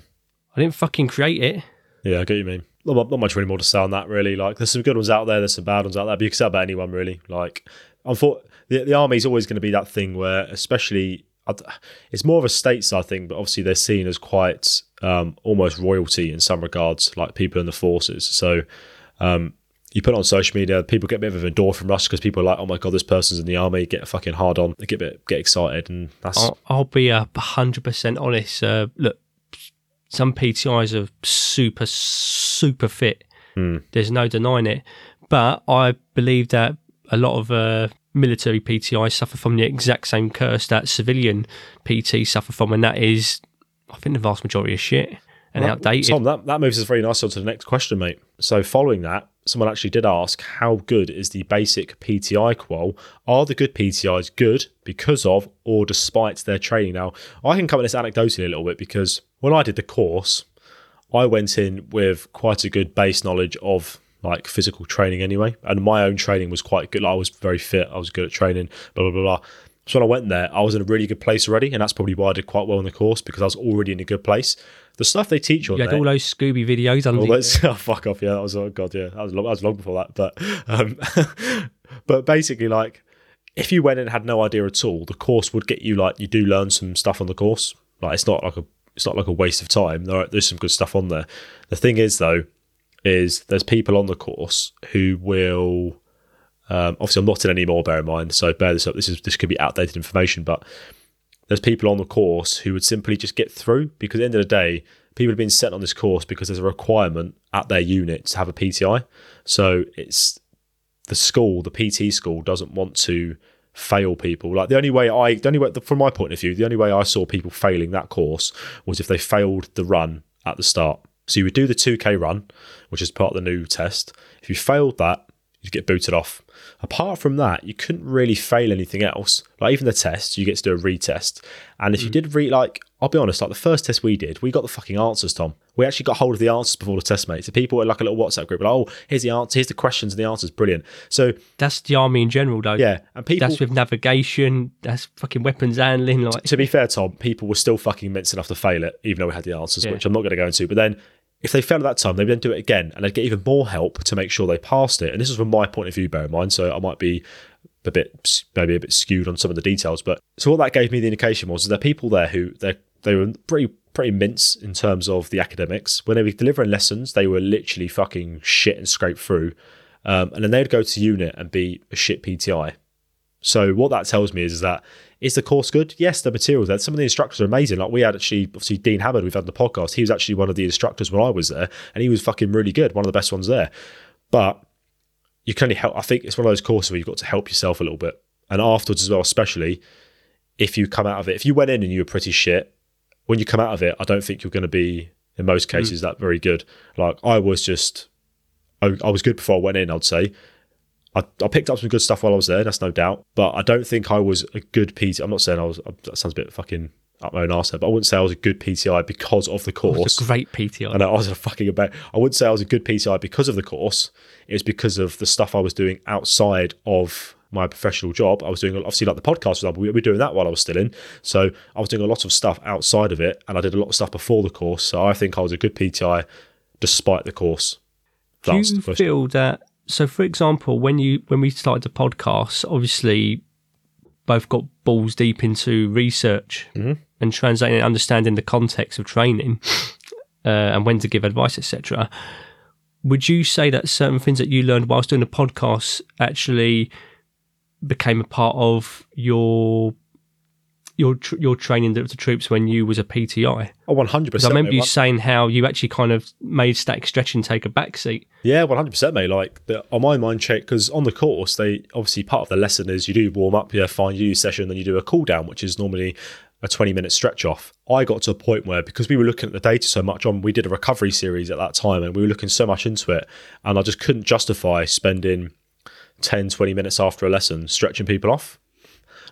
i didn't fucking create it Yeah, I get what you mean. Not, not much really more to say on that, really. Like, there's some good ones out there, there's some bad ones out there, but you can say about anyone, really. Like, unfor- the, the army's always going to be that thing where, especially, it's more of a stateside thing, but obviously they're seen as quite um, almost royalty in some regards, like people in the forces. So, um, you put it on social media, people get a bit of an endorphin rush because people are like, "Oh my god, this person's in the army." Get a fucking hard on, they get a bit, get excited, and that's I'll, I'll be a hundred percent honest. Uh, look, some PTIs are super, super fit. Hmm. There's no denying it. But I believe that a lot of uh, military PTI suffer from the exact same curse that civilian PT suffer from, and that is, I think, the vast majority of shit and Right. outdated. Tom, that, that moves us very nicely on to the next question, mate. So, following that, someone actually did ask, how good is the basic PTI qual? Are the good PTIs good because of or despite their training? Now, I can come at this anecdotally a little bit because when I did the course, I went in with quite a good base knowledge of like physical training anyway. And my own training was quite good. Like, I was very fit, I was good at training, blah, blah, blah, blah. So when I went there, I was in a really good place already, and that's probably why I did quite well in the course because I was already in a good place. The stuff they teach you on you had there, all those Scooby videos the- that's oh, fuck off. Yeah, that was oh god. Yeah, that was long, that was long before that. But um, but basically, like if you went and had no idea at all, the course would get you like you do learn some stuff on the course. Like it's not like a it's not like a waste of time. There are, there's some good stuff on there. The thing is though, is there's people on the course who will. Um, obviously, I'm not in anymore. Bear in mind, so bear this up. This is this could be outdated information, but there's people on the course who would simply just get through because at the end of the day, people have been sent on this course because there's a requirement at their unit to have a PTI. So it's the school, the PT school, doesn't want to fail people. Like the only way I, the only way, from my point of view, the only way I saw people failing that course was if they failed the run at the start. So you would do the 2K run, which is part of the new test. If you failed that, you'd get booted off. Apart from that, you couldn't really fail anything else. Like even the test, you get to do a retest. And if you mm. did re like, I'll be honest, like the first test we did, we got the fucking answers, Tom. We actually got hold of the answers before the test, mate. So people in like a little WhatsApp group, like, oh, here's the answer, here's the questions and the answers, brilliant. So That's the army in general, though. yeah, and people. That's with navigation. That's fucking weapons handling. Like, to be fair, Tom, people were still fucking mince enough to fail it, even though we had the answers, Yeah. which I'm not going to go into. But then, if they failed at that time, they'd then do it again, and they'd get even more help to make sure they passed it. And this is from my point of view, bear in mind. So I might be a bit, maybe a bit skewed on some of the details. But so what that gave me the indication was there are people there who they they were pretty pretty mince in terms of the academics. When they were delivering lessons, they were literally fucking shit and scrape through. Um, and then they'd go to unit and be a shit PTI. So what that tells me is, is that is the course good? Yes, the materials there. Some of the instructors are amazing. Like we had actually, obviously Dean Hammond, we've had on the podcast. He was actually one of the instructors when I was there, and he was fucking really good, one of the best ones there. But you can only help. I think it's one of those courses where you've got to help yourself a little bit, and afterwards as well, especially if you come out of it. If you went in and you were pretty shit, when you come out of it, I don't think you're going to be in most mm. cases that very good. Like I was just, I, I was good before I went in. I'd say. I, I picked up some good stuff while I was there. That's no doubt. But I don't think I was a good PT. I'm not saying I was. That sounds a bit fucking up my own arse there, but I wouldn't say I was a good PTI because of the course. great PTI. I I was a fucking about. I wouldn't say I was a good PTI because of the course. It was because of the stuff I was doing outside of my professional job. I was doing obviously like the podcast, for example. We were doing that while I was still in. So I was doing a lot of stuff outside of it, and I did a lot of stuff before the course. So I think I was a good PTI despite the course. Do you feel that? So, for example, when you when we started the podcast, obviously both got balls deep into research Mm-hmm. and translating and understanding the context of training uh, and when to give advice, etc. Would you say that certain things that you learned whilst doing the podcast actually became a part of your your tr- your training the, the troops when you was a PTI? Oh, one hundred percent. I remember you saying how you actually kind of made static stretching take a backseat. Yeah, one hundred percent, mate. Like the, on my mind check, because on the course, they obviously part of the lesson is you do warm up, yeah, fine, you do session, then you do a cool down, which is normally a twenty minute stretch off. I got to a point where because we were looking at the data so much on, we did a recovery series at that time, and we were looking so much into it, and I just couldn't justify spending 10, 20 minutes after a lesson stretching people off.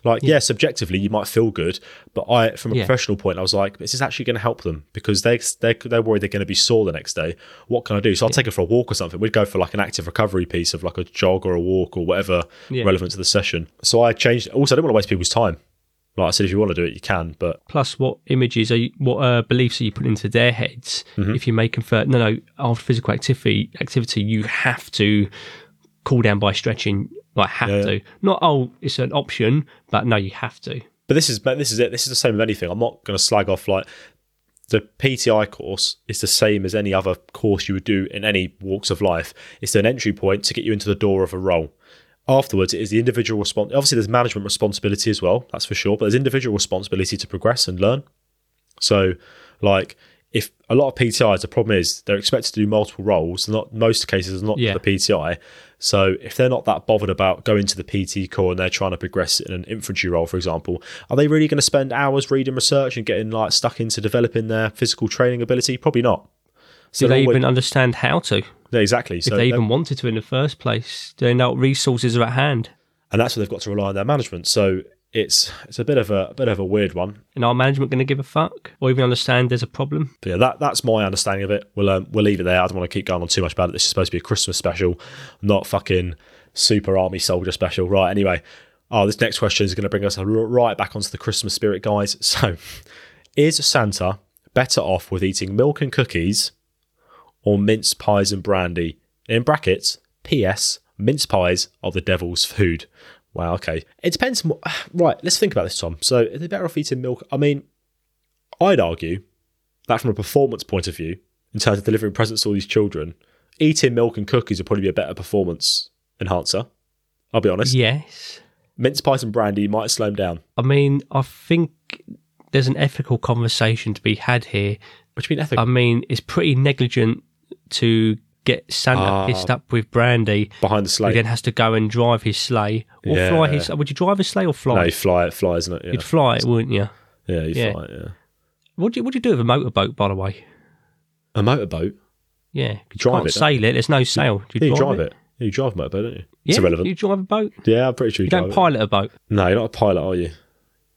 Like, yeah, subjectively, you might feel good, but I, from a Yeah. professional point, I was like, this is actually going to help them because they, they, they're worried they're going to be sore the next day. What can I do? So I'll take her for a walk or something. We'd go for like an active recovery piece of like a jog or a walk or whatever Yeah. relevant to the session. So I changed. Also, I didn't want to waste people's time. Like I said, if you want to do it, you can, but plus what images are you, what uh, beliefs are you putting into their heads Mm-hmm. if you make them for no no after physical activity activity you have to cool down by stretching like have Yeah, to not oh it's an option but no you have to But this is but this is it. This is the same with anything. I'm not going to slag off like the PTI course is the same as any other course you would do in any walks of life. It's an entry point to get you into the door of a role. Afterwards, it is the individual response. Obviously, there's management responsibility as well. That's for sure. But there's individual responsibility to progress and learn. So, like, if a lot of PTIs, the problem is they're expected to do multiple roles. Not most cases, not Yeah. the PTI. So if they're not that bothered about going to the PT Corps and they're trying to progress in an infantry role, for example, are they really going to spend hours reading research and getting like stuck into developing their physical training ability? Probably not. So Do they even understand how to? Yeah, exactly. If So they they're- even wanted to in the first place? Do they know what resources are at hand? and that's where they've got to rely on their management. So it's it's a bit of a, a bit of a weird one. And our management going to give a fuck or even understand there's a problem? But yeah, that that's my understanding of it. We'll um, we'll leave it there. I don't want to keep going on too much about it. This is supposed to be a Christmas special, not fucking super army soldier special. Right. Anyway, oh, this next question is going to bring us right back onto the Christmas spirit, guys. So, is Santa better off with eating milk and cookies or mince pies and brandy? In brackets, P.S. Mince pies are the devil's food. Wow. Okay. It depends. on what- Right. Let's think about this, Tom. So, are they better off eating milk? I mean, I'd argue that from a performance point of view, in terms of delivering presents to all these children, eating milk and cookies would probably be a better performance enhancer. I'll be honest. Yes. Mince pies and brandy might slow them down. I mean, I think there's an ethical conversation to be had here. What do you mean ethical? I mean, it's pretty negligent to get Santa Ah. pissed up with brandy, Behind the sleigh. then has to go and drive his sleigh or Yeah. fly his. Would you drive a sleigh or fly? no, you fly it, fly, isn't it? Yeah, You'd fly it, wouldn't you? yeah you yeah. fly it, yeah. What do you, what do you do with a motorboat, by the way? A motorboat? Yeah, you drive can't it, sail it. There's no sail. Do Yeah, you you drive, drive it. Yeah, you drive a motorboat, don't you? Yeah, it's irrelevant. You drive a boat. yeah, I'm pretty sure you, You drive don't it. pilot a boat. No, you're not a pilot, are you?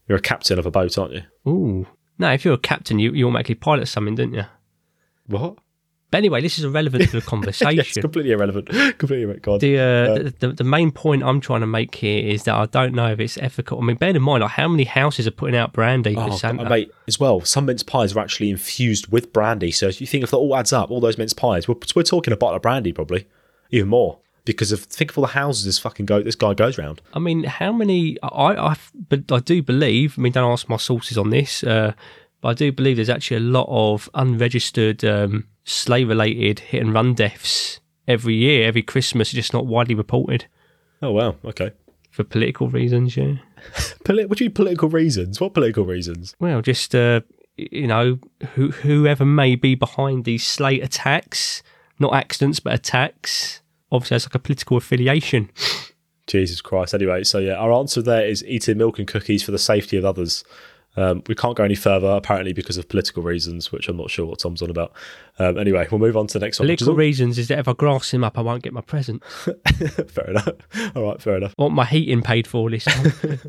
You're a captain of a boat, aren't you? Ooh. No, if you're a captain, you, you automatically pilot something, don't you? What? But anyway, this is irrelevant to the conversation. yes, completely irrelevant. completely irrelevant. God. The, uh, the, the the main point I'm trying to make here is that I don't know if it's ethical. I mean, bear in mind like, how many houses are putting out brandy for Oh, Santa. God, mate, as well, some mince pies are actually infused with brandy. So if you think if that all adds up, all those mince pies, we're, we're talking a bottle of brandy probably, even more. Because of think of all the houses this fucking go this guy goes round. I mean, how many? I, I, but I do believe. I mean, don't ask my sources on this, uh, but I do believe there's actually a lot of unregistered um, sleigh-related hit and run deaths every year, every Christmas, just not widely reported Oh wow, okay. for political reasons. Yeah. Poli- what do you mean political reasons? What political reasons? Well, just uh, you know, who, whoever may be behind these slate attacks, not accidents but attacks, obviously has like a political affiliation. Jesus Christ. Anyway, so yeah, our answer there is eating milk and cookies for the safety of others. Um, we can't go any further, apparently, because of political reasons, which I'm not sure what Tom's on about. Um, anyway, we'll move on to the next one. is Political reasons is that if I grass him up, I won't get my present. fair enough. All right, fair enough. I want my heating paid for this time.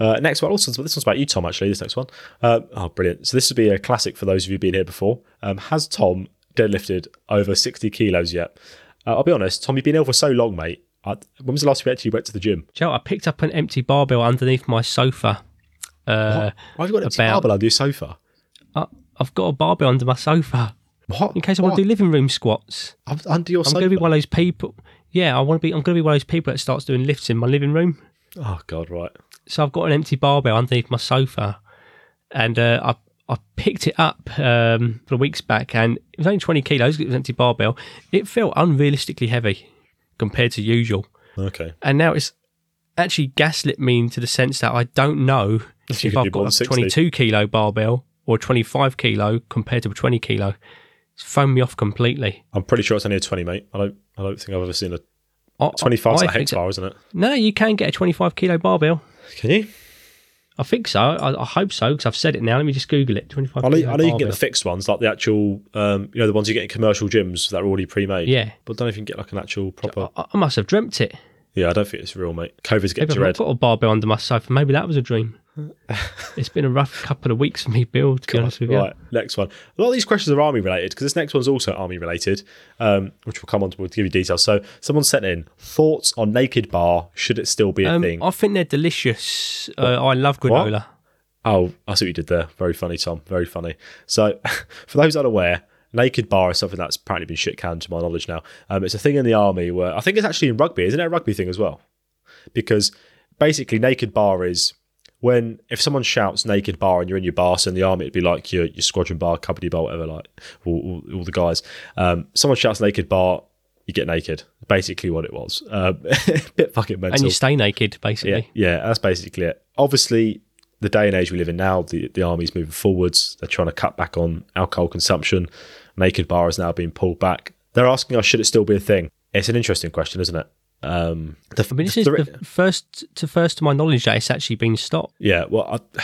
Uh, next one, also this one's about you, Tom. Actually, this next one. Uh, oh, brilliant! So this would be a classic for those of you who've been here before. Um, has Tom deadlifted over sixty kilos yet? Uh, I'll be honest, Tom. You've been ill for so long, mate. I, when was the last time you actually went to the gym? Joe, I picked up an empty barbell underneath my sofa. Uh, Why have you got a barbell under your sofa? I, I've got a barbell under my sofa What? in case I want to do living room squats. do under your I'm sofa. going to be one of those people. Yeah, I want to be. I'm going to be one of those people that starts doing lifts in my living room. Oh God, right. so I've got an empty barbell underneath my sofa, and uh, I I picked it up um, for weeks back, and it was only twenty kilos. It was an empty barbell. It felt unrealistically heavy compared to usual, Okay. and now it's actually gaslit me into the sense that I don't know You if I've got a twenty-two kilo barbell or a twenty-five kilo compared to a twenty kilo. It's thrown me off completely. I'm pretty sure it's only a twenty, mate. I don't. I don't think I've ever seen a I- twenty-five. I Is a think- hectare, isn't it? No, you can get a twenty-five kilo barbell. Can you? I think so. I, I hope so because I've said it now. Let me just Google it. Twenty-five. I know, I know you can get the fixed ones, like the actual, um, you know, the ones you get in commercial gyms that are already pre-made. Yeah. But I don't know if you can get like an actual proper. I, I must have dreamt it. Yeah, I don't think it's real, mate. COVID's getting Maybe to I've red. got a barbell under my sofa. Maybe that was a dream. it's been a rough couple of weeks for me, Bill, to be honest with you. Right, next one. A lot of these questions are army related because this next one's also army related, um, which we'll come on to we'll give you details. So, someone sent in thoughts on naked bar. Should it still be a Um, thing? I think they're delicious. Uh, I love granola. Oh, I see what you did there. Very funny, Tom. Very funny. So, for those unaware, naked bar is something that's apparently been shit canned to my knowledge now. Um, it's a thing in the army where I think it's actually in rugby. Isn't it a rugby thing as well? Because basically, naked bar is when if someone shouts naked bar and you're in your bar, so in the army it'd be like your your squadron bar, company bar, whatever, like all, all, all the guys. Um, someone shouts naked bar, you get naked. Basically, what it was. Um, bit fucking mental. And you stay naked, Yeah, basically. yeah, that's basically it. Obviously, the day and age we live in now, the, the army's moving forwards. They're trying to cut back on alcohol consumption. Naked bar is now being pulled back. They're asking us, should it still be a thing? It's an interesting question, isn't it? Um, the, I mean, this is the- the first to first to my knowledge that it's actually been stopped. yeah, well, I,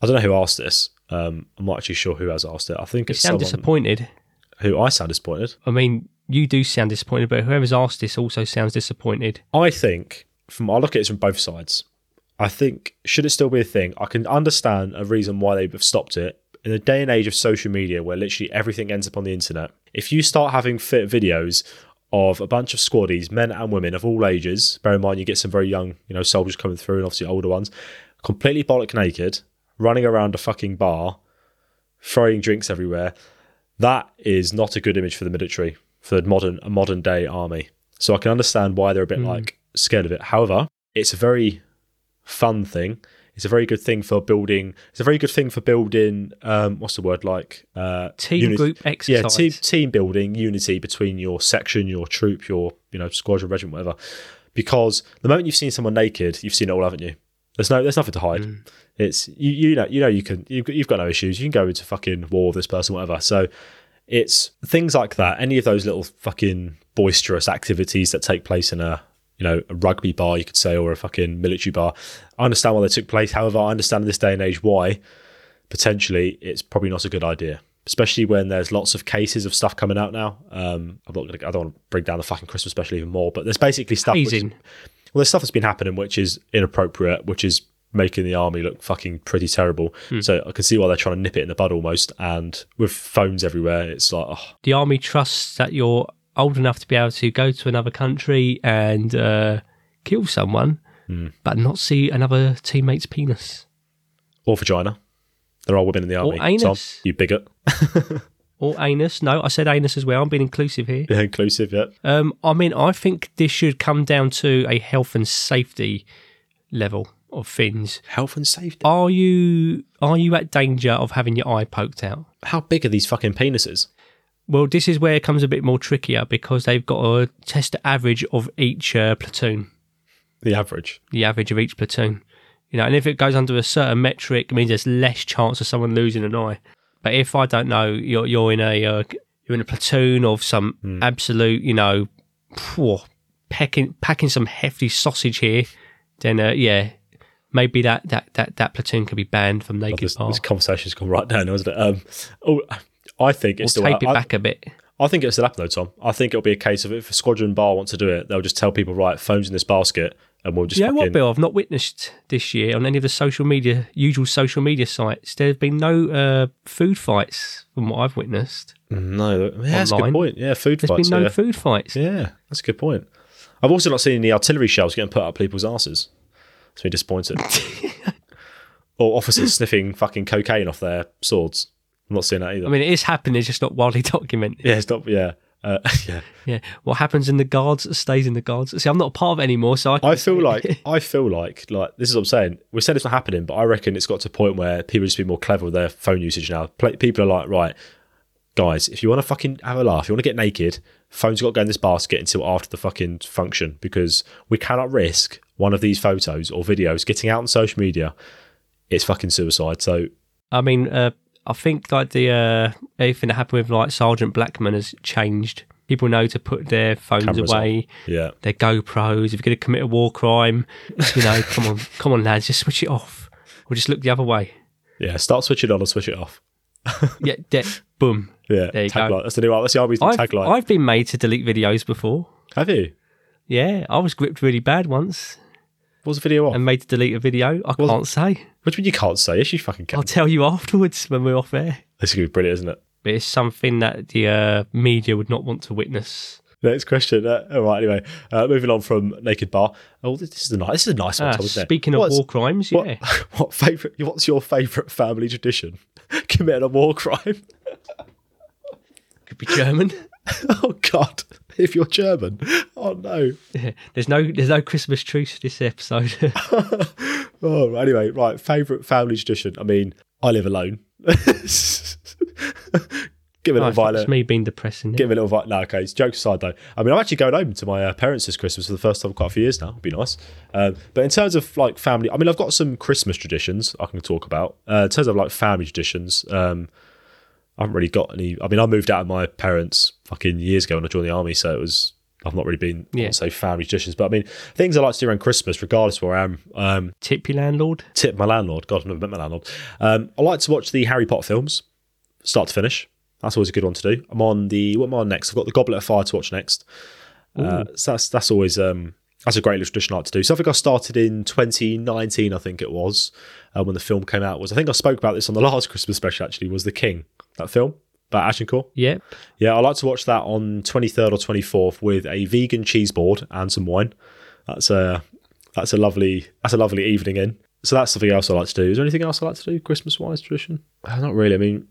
I don't know who asked this. Um, I'm not actually sure who has asked it. I think You it's sound disappointed. who I sound disappointed. I mean, you do sound disappointed, but whoever's asked this also sounds disappointed. I think from I look at it from both sides. I think should it still be a thing? I can understand a reason why they've stopped it. In the day and age of social media where literally everything ends up on the internet, if you start having fit videos of a bunch of squaddies, men and women of all ages, bear in mind you get some very young, you know, soldiers coming through and obviously older ones, completely bollock naked, running around a fucking bar, throwing drinks everywhere, that is not a good image for the military, for the modern a modern day army. So I can understand why they're a bit hmm. like scared of it. However, it's a very fun thing. It's a very good thing for building. It's a very good thing for building. Um, what's the word like? Uh, Team uni- group Yeah, exercise. team team building, unity between your section, your troop, your you know squadron, regiment, whatever. Because the moment you've seen someone naked, you've seen it all, haven't you? There's no, there's nothing to hide. Mm. It's you, you know, you know, you can, you've got, you've got no issues. You can go into fucking war with this person, whatever. So it's things like that. Any of those little fucking boisterous activities that take place in a, you know, a rugby bar, you could say, or a fucking military bar. I understand why they took place. However, I understand in this day and age why potentially it's probably not a good idea. Especially when there's lots of cases of stuff coming out now. Um, I'm not gonna, I don't want to bring down the fucking Christmas special even more, but there's basically stuff. which well, there's stuff that's been happening which is inappropriate, which is making the army look fucking pretty terrible. So I can see why they're trying to nip it in the bud almost. And with phones everywhere, it's like, oh, The army trusts that you're old enough to be able to go to another country and uh, kill someone, Hmm. but not see another teammate's penis. or vagina. There are women in the army. Tom, anus. you bigot. Or anus. No, I said anus as well. I'm being inclusive here. Yeah, inclusive, yeah. Um, I mean, I think this should come down to a health and safety level of things. Health and safety. Are you are you at danger of having your eye poked out? How big are these fucking penises? Well, this is where it comes a bit more trickier because they've got to test the average of each uh, platoon, The average. the average of each platoon. You know, and if it goes under a certain metric, it means there's less chance of someone losing an eye. But if I don't know, you're you're in a uh, you're in a platoon of some absolute, you know, phew, pecking packing some hefty sausage here, then uh, yeah, maybe that, that that that platoon could be banned from naked This, this conversation's gone right down, hasn't it? Um, oh, I think Or it's still. tape it I, back a bit. I think it'll still happen though, Tom. I think it'll be a case of if a squadron bar wants to do it, they'll just tell people, right, phones in this basket, and we'll just You know what, fucking- Bill? I've not witnessed this year on any of the social media, usual social media sites. There have been no uh, food fights from what I've witnessed. No, yeah, that's a good point. Yeah, food There's fights. There's been no yeah. food fights. yeah, that's a good point. I've also not seen any artillery shells getting put up people's asses. It's been disappointed. or officers sniffing fucking cocaine off their swords. I'm not seeing that either. I mean, it is happening. It's just not widely documented. yeah, it's not. Yeah, uh, yeah. Yeah, what happens in the guards stays in the guards. See, I'm not a part of it anymore, so I. I feel like I feel like like this is what I'm saying. We're saying it's not happening, but I reckon it's got to a point where people just be more clever with their phone usage now. People are like, right, guys, if you want to fucking have a laugh, you want to get naked, phone's got to go in this basket until after the fucking function because we cannot risk one of these photos or videos getting out on social media. It's fucking suicide. So I mean, uh, I think like the uh, everything that happened with like Sergeant Blackman has changed. People know to put their phones Cameras away, yeah, their GoPros. If you're going to commit a war crime, you know, come on, come on, lads, just switch it off, or just look the other way. yeah. Start switching on or switch it off. Yeah, de- boom. Yeah, There you go. That's the new. That's the army's I've, tagline. I've been made to delete videos before. have you? Yeah, I was gripped really bad once What's the video of? and made to delete a video. I can't say. Which one you can't say? Yes, you fucking can. I'll tell you afterwards when we're off air. This is gonna be brilliant, isn't it? But it's something that the uh, media would not want to witness. Next question. Uh, all right. Anyway, uh, moving on from naked bar. Oh, this is a nice. This is a nice one. Ah, Tom, speaking of What's- war crimes, what, yeah. what favorite? What's your favorite family tradition? Committing a war crime. Could be German. oh God! If you're German, oh no. there's no there's no Christmas truce this episode. Oh, anyway, right. Favorite family tradition. I mean, I live alone. give it a Oh, little it's me being depressing. Give it a little vi- No, okay. It's jokes aside though. I mean, I'm actually going home to my uh, parents this Christmas for the first time in quite a few years now. It'd be nice. Um, but in terms of like family, I mean, I've got some Christmas traditions I can talk about. Uh, in terms of like family traditions, um, I haven't really got any. I mean, I moved out of my parents fucking years ago when I joined the army, so it was. I've not really been, Yeah. say family traditions, but I mean, things I like to do around Christmas, regardless of where I am. Um, Tip your landlord. tip my landlord. God, I've never met my landlord. Um, I like to watch the Harry Potter films, start to finish. That's always a good one to do. I'm on the what am I on next? I've got the Goblet of Fire to watch next. Uh, so that's that's always um, that's a great little tradition I like to do. So I think I started in 2019. I think it was uh, when the film came out. Was I think I spoke about this on the last Christmas special. Actually, was the King that film about Agincourt? Yep. Yeah, Yeah, I like to watch that on 23rd or 24th with a vegan cheese board and some wine. That's a that's a lovely that's a lovely evening in. So that's something else I like to do. Is there anything else I like to do Christmas wise tradition? Uh, not really. I mean,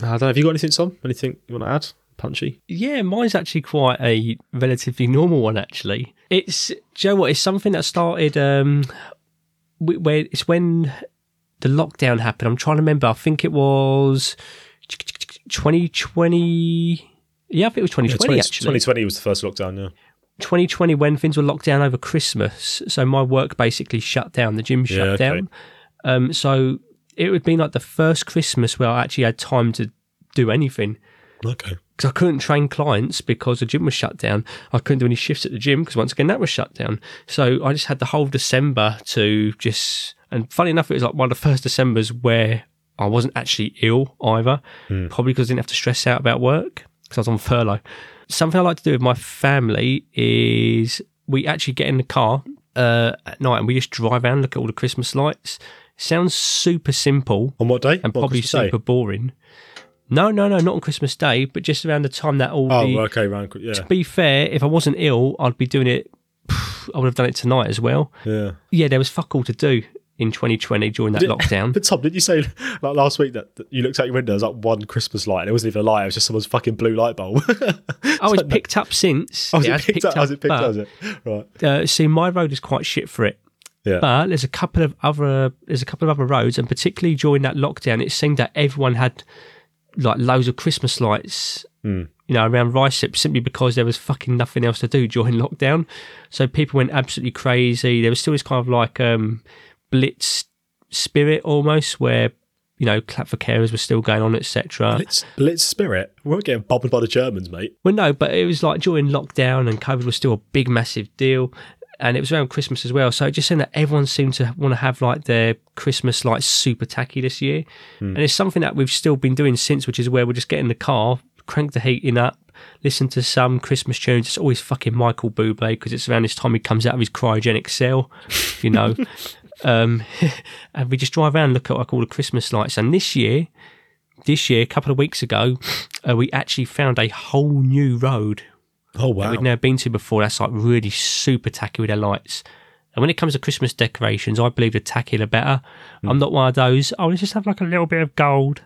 I don't know. Have you got anything, Tom? Anything you want to add? Punchy? Yeah, mine's actually quite a relatively normal one. Actually, it's Joe. What it's something that started um, where it's when the lockdown happened. I'm trying to remember. I think it was 2020. Yeah, I think it was 2020 20, actually. 2020 was the first lockdown. Yeah. 2020 when things were locked down over Christmas. So my work basically shut down. The gym shut Yeah, okay. down. Um, so it would be like the first Christmas where I actually had time to do anything Okay. because I couldn't train clients because the gym was shut down. I couldn't do any shifts at the gym because once again that was shut down. So I just had the whole December to just. And funny enough, it was like one of the first Decembers where I wasn't actually ill either, probably because I didn't have to stress out about work because I was on furlough. Something I like to do with my family is we actually get in the car uh, at night and we just drive around, look at all the Christmas lights. Sounds super simple On what day? and What, probably Christmas Day? super boring. No, no, no, not on Christmas Day, but just around the time that all Oh, the. okay. Round. Yeah. To be fair, if I wasn't ill, I'd be doing it. I would have done it tonight as well. Yeah. Yeah, there was fuck all to do in 2020 during that Did- lockdown. But Tom, didn't you say like last week that, that you looked out your window? There was like one Christmas light, and it wasn't even a light. It was just someone's fucking blue light bulb. Oh, it's picked up since. Oh, was It picked up? Was it picked but, up? Was it right? Uh, see, my road is quite shit for it. Yeah. But there's a couple of other there's a couple of other roads, and particularly during that lockdown, it seemed that everyone had like loads of Christmas lights, Hmm. you know, around Ricep simply because there was fucking nothing else to do during lockdown. So people went absolutely crazy. There was still this kind of like um, blitz spirit almost, where you know, clap for carers was still going on, etc. Blitz, Blitz Spirit. We weren't getting bombed by the Germans, mate. Well, no, but it was like during lockdown and COVID was still a big, massive deal. And it was around Christmas as well. So it just seemed that everyone seemed to want to have like their Christmas lights super tacky this year. Hmm. And it's something that we've still been doing since, which is where we're just get in the car, crank the heating up, listen to some Christmas tunes. It's always fucking Michael Bublé because it's around this time he comes out of his cryogenic cell, you know. um, and we just drive around and look at like all the Christmas lights. And this year, this year, a couple of weeks ago, uh, we actually found a whole new road Oh wow. we'd never been to before. That's like really super tacky with their lights. And when it comes to Christmas decorations, I believe the tackier the better. Hmm. I'm not one of those. Oh, let's just have like a little bit of gold,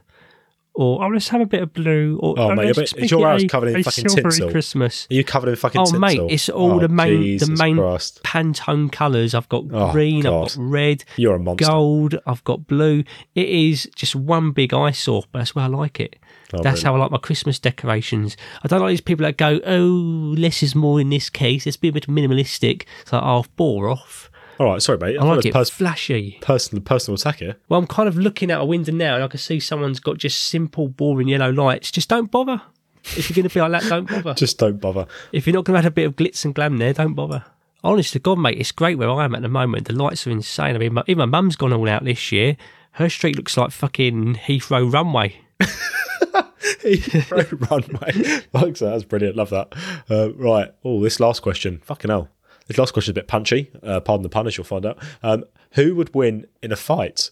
or oh, let's have a bit of blue. Or Oh, oh mate, let's but just is your house covered in a fucking tinsel? Christmas. Are you covered in fucking Oh, tinsel? mate, it's all Oh, the main Jesus the main Christ. Pantone colours. I've got Oh, green, God. I've got red, You're a monster. gold. I've got blue. It is just one big eyesore, but that's why I like it. Oh, that's how I like my Christmas decorations. I don't like these people that go, "Oh, less is more in this case. Let's be a bit minimalistic." It's like, "Oh, bore off." All right, sorry, mate. I thought like it pers- flashy. personal, personal attack here. Well, I'm kind of looking out a window now, and I can see someone's got just simple, boring yellow lights. Just don't bother. If you're going to be like that, don't bother. Just don't bother. If you're not going to add a bit of glitz and glam there, don't bother. Honest to God, mate, it's great where I am at the moment. The lights are insane. I mean, my, even my mum's gone all out this year. Her street looks like fucking Heathrow runway. Heathrow runway. Like so, that's brilliant. Love that. Uh, right. Oh, this last question. Fucking hell. This last question is a bit punchy. Uh, pardon the pun, as you'll find out. Um, who would win in a fight,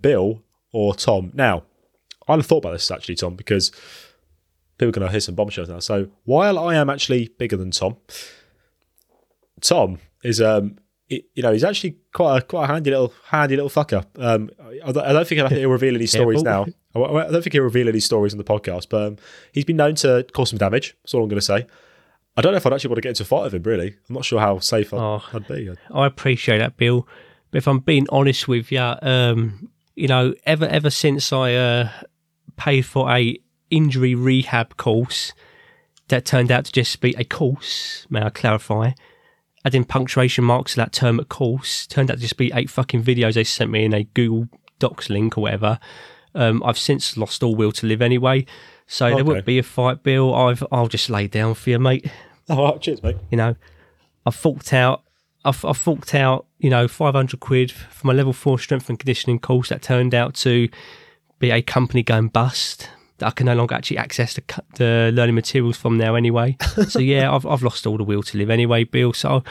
Bill or Tom? Now, I have thought about this actually, Tom, because people are going to hear some bombshells now. So, while I am actually bigger than Tom, Tom is um, you know, he's actually quite a quite a handy little handy little fucker. Um, I, don't- I don't think he'll reveal any stories now. I I don't think he'll reveal any stories on the podcast, but um, he's been known to cause some damage. That's all I'm going to say. I don't know if I'd actually want to get into a fight with him. Really, I'm not sure how safe I'd, Oh. I'd be. I appreciate that, Bill. But if I'm being honest with you, um, you know, ever ever since I uh, paid for a injury rehab course that turned out to just be a course. May I clarify? Adding punctuation marks to that term at course turned out to just be eight fucking videos they sent me in a Google Docs link or whatever. Um, I've since lost all will to live anyway, so there Okay. won't be a fight, Bill. I've I'll just lay down for you, mate. All right, cheers, mate. You know, I've forked out. I've, I've forked out, you know, 500 quid for my level four strength and conditioning course that turned out to be a company going bust that I can no longer actually access the, the learning materials from now anyway. so yeah, I've, I've lost all the will to live anyway, Bill. So I'll,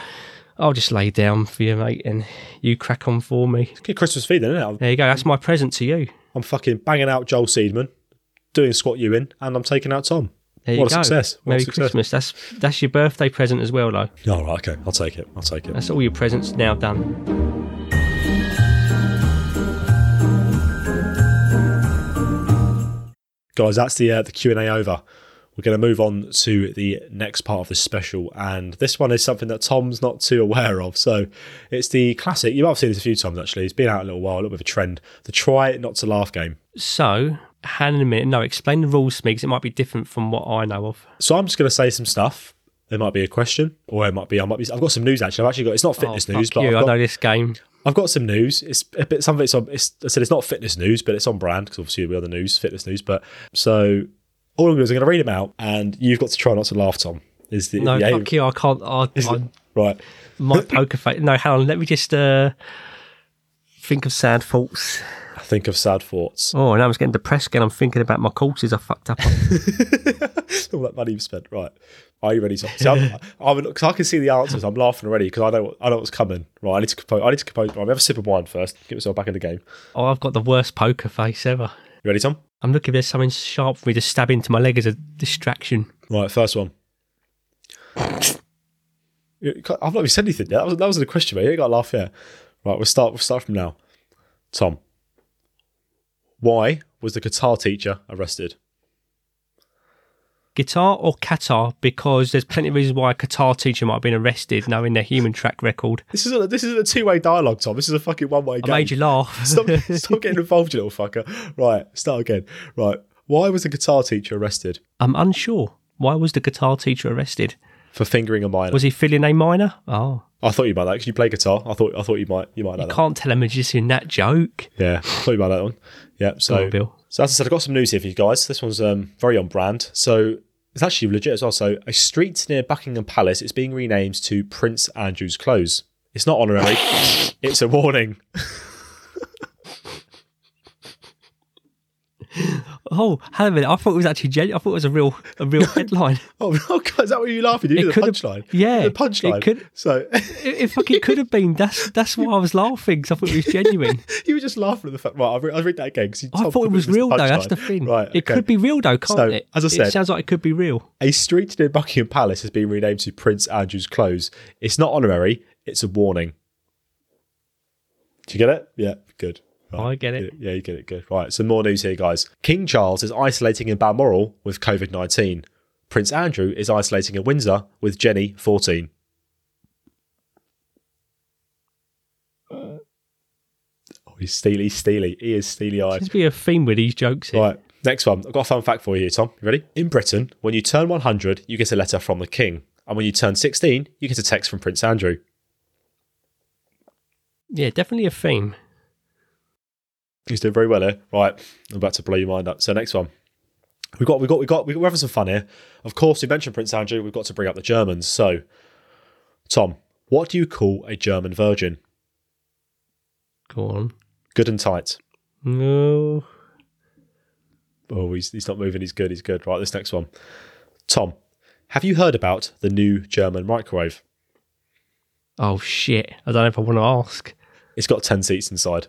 I'll just lay down for you, mate, and you crack on for me. Good Christmas feed, then, isn't it? There you go. That's my present to you. I'm fucking banging out Joel Seedman, doing squat you in, and I'm taking out Tom. There What you a go. success. What a success. Christmas. That's that's your birthday present as well, though. All right, okay, I'll take it. I'll take it. That's all your presents now done. guys that's the uh, the q&a over we're going to move on to the next part of this special and this one is something that tom's not too aware of so it's the classic you might have seen this a few times actually it's been out a little while a little bit of a trend the try not to laugh game So, hang on a minute. No, explain the rules to me because it might be different from what I know of. so i'm just going to say some stuff there might be a question or it might be i might be i've got some news actually i've actually got it's not fitness oh, news fuck but you. I've I know this game. I've got some news. It's a bit some of it's on. It's, I said it's not fitness news, but it's on brand because obviously we are the news, fitness news. But so all I'm going to do is I'm going to read them out, and you've got to try not to laugh. Tom is the, No, the aim. fuck you. I can't. I, I right. My poker face. No, hang on. Let me just uh, think of sad thoughts. I think of sad thoughts. Oh, now I'm getting depressed again. I'm thinking about my courses I fucked up on. all that money you've spent. Right. Are you ready, Tom? See, I'm, I'm, cause I can see the answers. I'm laughing already because I know I know what's coming. Right. I need to compose. I need to compose. Right, I'm have a sip of wine first. Get myself back in the game. oh, I've got the worst poker face ever. You ready, Tom? I'm looking if there's something sharp for me to stab into my leg as a distraction. Right. First one. I've not even said anything yet. That was that wasn't a question, mate. You got to laugh here. Right. We'll start. We'll start from now. Tom. Why was the guitar teacher arrested? Guitar or Qatar? Because there's plenty of reasons why a guitar teacher might have been arrested, knowing their human track record. This is a, this is a two way dialogue, Tom. This is a fucking one way I game. made you laugh. stop, stop getting involved, you little fucker. Right, start again. Right, why was the guitar teacher arrested I'm unsure. Why was the guitar teacher arrested? For fingering a minor? Was he filling a minor? Oh, I thought you might that because you play guitar. I thought I thought you might you might know that. can't tell a magician that joke. Yeah, I thought you might know that one. Yeah, so on, Bill. so as I said, I've got some news here for you guys. This one's um, very on brand. So it's actually legit as well. So a street near Buckingham Palace is being renamed to Prince Andrew's Close. It's not honorary. it's a warning. Oh, hang on a minute. I thought it was actually genuine. I thought it was a real, a real headline. Oh, oh God, is that what you're laughing? You It the punchline. yeah, the punchline. it could- So It, it fucking could have been. That's that's why I was laughing. 'cause I thought it was genuine. you were just laughing at the fact. Right, I'll, re- I'll read that again because I thought it was real though. That's the thing. Right, It could be real though, can't So, it? as I said- it sounds like it could be real. A street near Buckingham Palace has been renamed to Prince Andrew's Close. It's not honorary, it's a warning. Do you get it? Yeah, good. I get it. Yeah, you get it. Good. Right, some more news here, guys. King Charles is isolating in Balmoral with COVID 19. Prince Andrew is isolating in Windsor with Jenny 14. Uh, oh, he's steely, steely. He is steely eyed. Seems to be a theme with these jokes here. Right, next one. I've got a fun fact for you, Tom. You ready? In Britain, when you turn 100, you get a letter from the king. And when you turn 16, you get a text from Prince Andrew. Yeah, definitely a theme. He's doing very well here. Right, I'm about to blow your mind up. So next one. We've got, we've got, we've got, we're having some fun here. Of course, we mentioned Prince Andrew. We've got to bring up the Germans. So, Tom, what do you call a German virgin? Go on. Good and tight. No. Oh, he's, he's not moving. He's good. He's good. Right, this next one. Tom, have you heard about the new German microwave? Oh shit! I don't know if I want to ask. It's got 10 seats inside.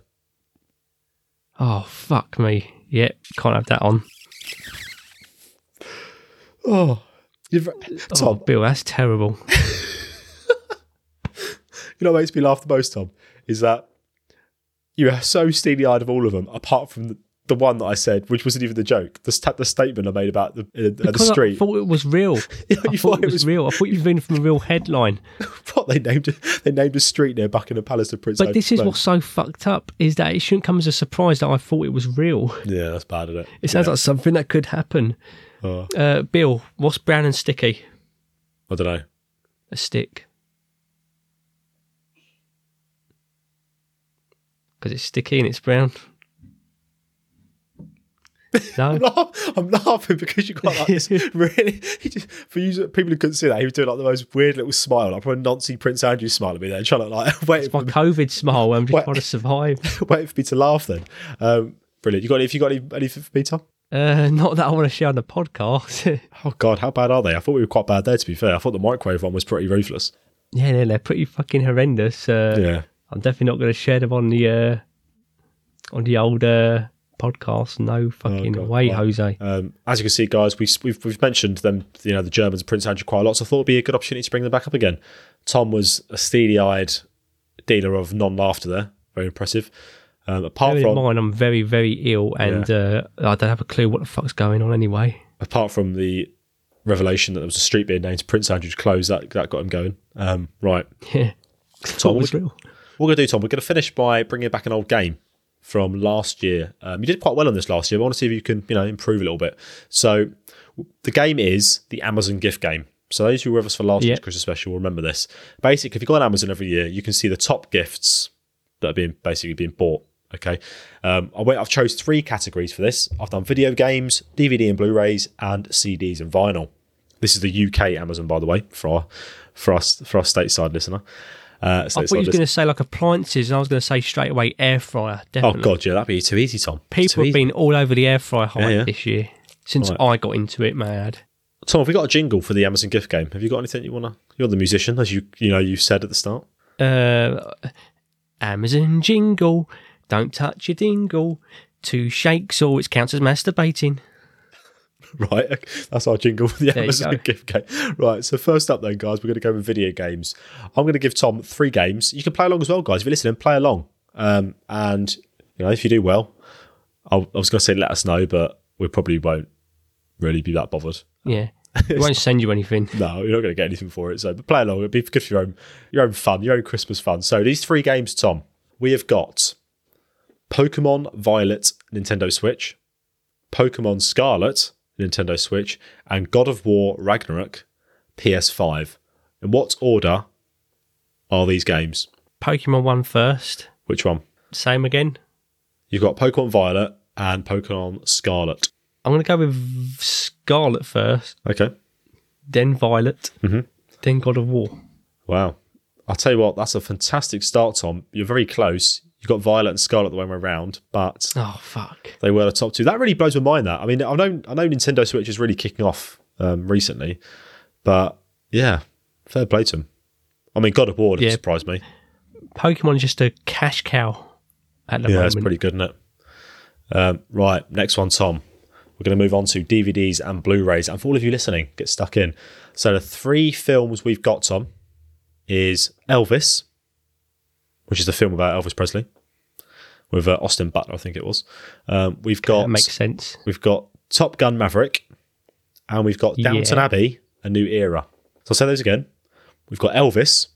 Oh fuck me. Yeah, can't have that on. Oh, you've, Oh, Tom, Bill, that's terrible. you know what makes me laugh the most, Tom, is that you are so steely eyed of all of them, apart from the, the one that I said, which wasn't even the joke. The, sta- the statement I made about the, uh, the Because I street. thought it was real. Yeah, I you thought it was real. I thought you'd been from a real headline. what they named they named a street near Buckingham Palace to Prince. But this is Close. what's so fucked up is that it shouldn't come as a surprise that I thought it was real. Yeah, that's bad, isn't it? It sounds like something that could happen. Oh, Uh, Bill, what's brown and sticky? I don't know. A stick. Because it's sticky and it's brown. No. I'm, laugh- I'm laughing because you got like this really. He just, for you people who couldn't see that, he was doing like the most weird little smile, like probably a Nancy Prince Andrew smile at me there, trying to like wait, My for, COVID smile. When I'm just What? trying to survive. wait for me to laugh. Then, um, brilliant. You got? If you got any, anything for me, Tom? Uh, not that I want to share on the podcast. Oh God, how bad are they? I thought we were quite bad there. To be fair, I thought the microwave one was pretty ruthless. yeah, they're, they're pretty fucking horrendous. Uh, Yeah. I'm definitely not going to share them on the uh, on the old uh, podcast. No fucking God. way. Jose. Um, as you can see, guys, we, we've we've mentioned them, you know, the Germans Prince Andrew quite a lot. So I thought it'd be a good opportunity to bring them back up again. Tom was a steely-eyed dealer of non-laughter there, very impressive. Um, apart Bear from mind, I'm very, very ill, and uh, I don't have a clue what the fuck's going on anyway. apart from the revelation that there was a street being named Prince Andrew's Close, that that got him going. Um, right, Yeah, Tom, what was real? what we're going to do, Tom, we're going to finish by bringing back an old game from last year. Um, you did quite well on this last year. But I want to see if you can, you know, improve a little bit. So the game is the Amazon gift game. So those who were with us for last Yeah. year's Christmas special will remember this. Basically, if you go on Amazon every year, you can see the top gifts that are being basically being bought. Okay, um, I went. I've chose three categories for this. I've done video games, DVD and Blu-rays, and CDs and vinyl. This is the UK Amazon, by the way, for our for us for our stateside listener. Uh, I thought you were going to say like appliances, and I was going to say straight away air fryer. Oh Definitely. god, yeah, that'd be too easy, Tom. People have been all over the air fryer hype yeah. this year since Right. I got into it, mad. Tom, have we got a jingle for the Amazon gift game? Have you got anything you wanna? You're the musician, as you you know you said at the start. Uh, Amazon jingle, don't touch your dingle. Two shakes or it counts as masturbating. Right, that's our jingle for the you Amazon gift game. Right, so first up then, guys, we're going to go with video games. I'm going to give Tom three games. You can play along as well, guys. If you're listening, play along. Um, and you know, if you do well, I'll, I was going to say let us know, but we probably won't really be that bothered. Yeah. We won't send you anything. No, you're not going to get anything for it. So, but play along. It'll be good for your own your own fun, your own Christmas fun. So, these three games, Tom, we have got Pokemon Violet, Nintendo Switch, Pokemon Scarlet, Nintendo Switch, and God of War Ragnarok, PS5. In what order are these games? Pokemon one first. Which one? Same again. You've got Pokemon Violet and Pokemon Scarlet. I'm going to go with Scarlet first, Okay. then Violet, Mhm. then God of War. Wow. I'll tell you what, that's a fantastic start, Tom. You're very close. You've got Violet and Scarlet the way we're around, but Oh, fuck. they were the top two. That really blows my mind. That I mean, I know I know Nintendo Switch is really kicking off um, recently, but yeah, fair play to them. I mean, God of War Yeah. surprise me. Pokemon is just a cash cow at the Yeah, moment. it's pretty good, isn't it? Um, right, next one, Tom. We're going to move on to DVDs and Blu-rays. And for all of you listening, get stuck in. So the three films we've got, Tom, is Elvis, which is the film about Elvis Presley with uh, Austin Butler, I think it was. Um, we've got that makes sense. We've got Top Gun Maverick, and we've got Downton Yeah. Abbey, A New Era. So I'll say those again. We've got Elvis,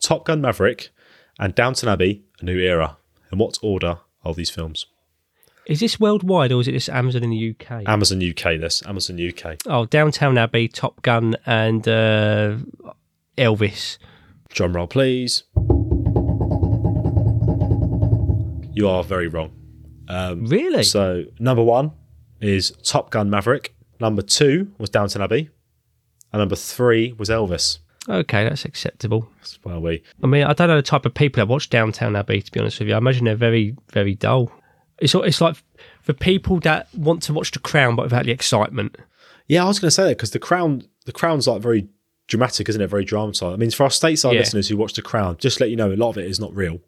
Top Gun Maverick, and Downton Abbey, A New Era. In what order are these films? Is this worldwide or is it just Amazon in the UK? Amazon UK, this. Amazon UK. oh, Downtown Abbey, Top Gun, and uh, Elvis. Drum roll, please. You are very wrong. Really? So, number one is Top Gun Maverick. Number two was Downton Abbey. And number three was Elvis. okay, that's acceptable. That's where we. I mean, I don't know the type of people that watch Downtown Abbey. To be honest with you, I imagine they're very, very dull. It's it's like for people that want to watch The Crown but without the excitement. Yeah, I was going to say that because the crown, the crown's like very dramatic, isn't it? Very dramatized. I mean, for our stateside Yeah. listeners who watch the crown, just to let you know, a lot of it is not real.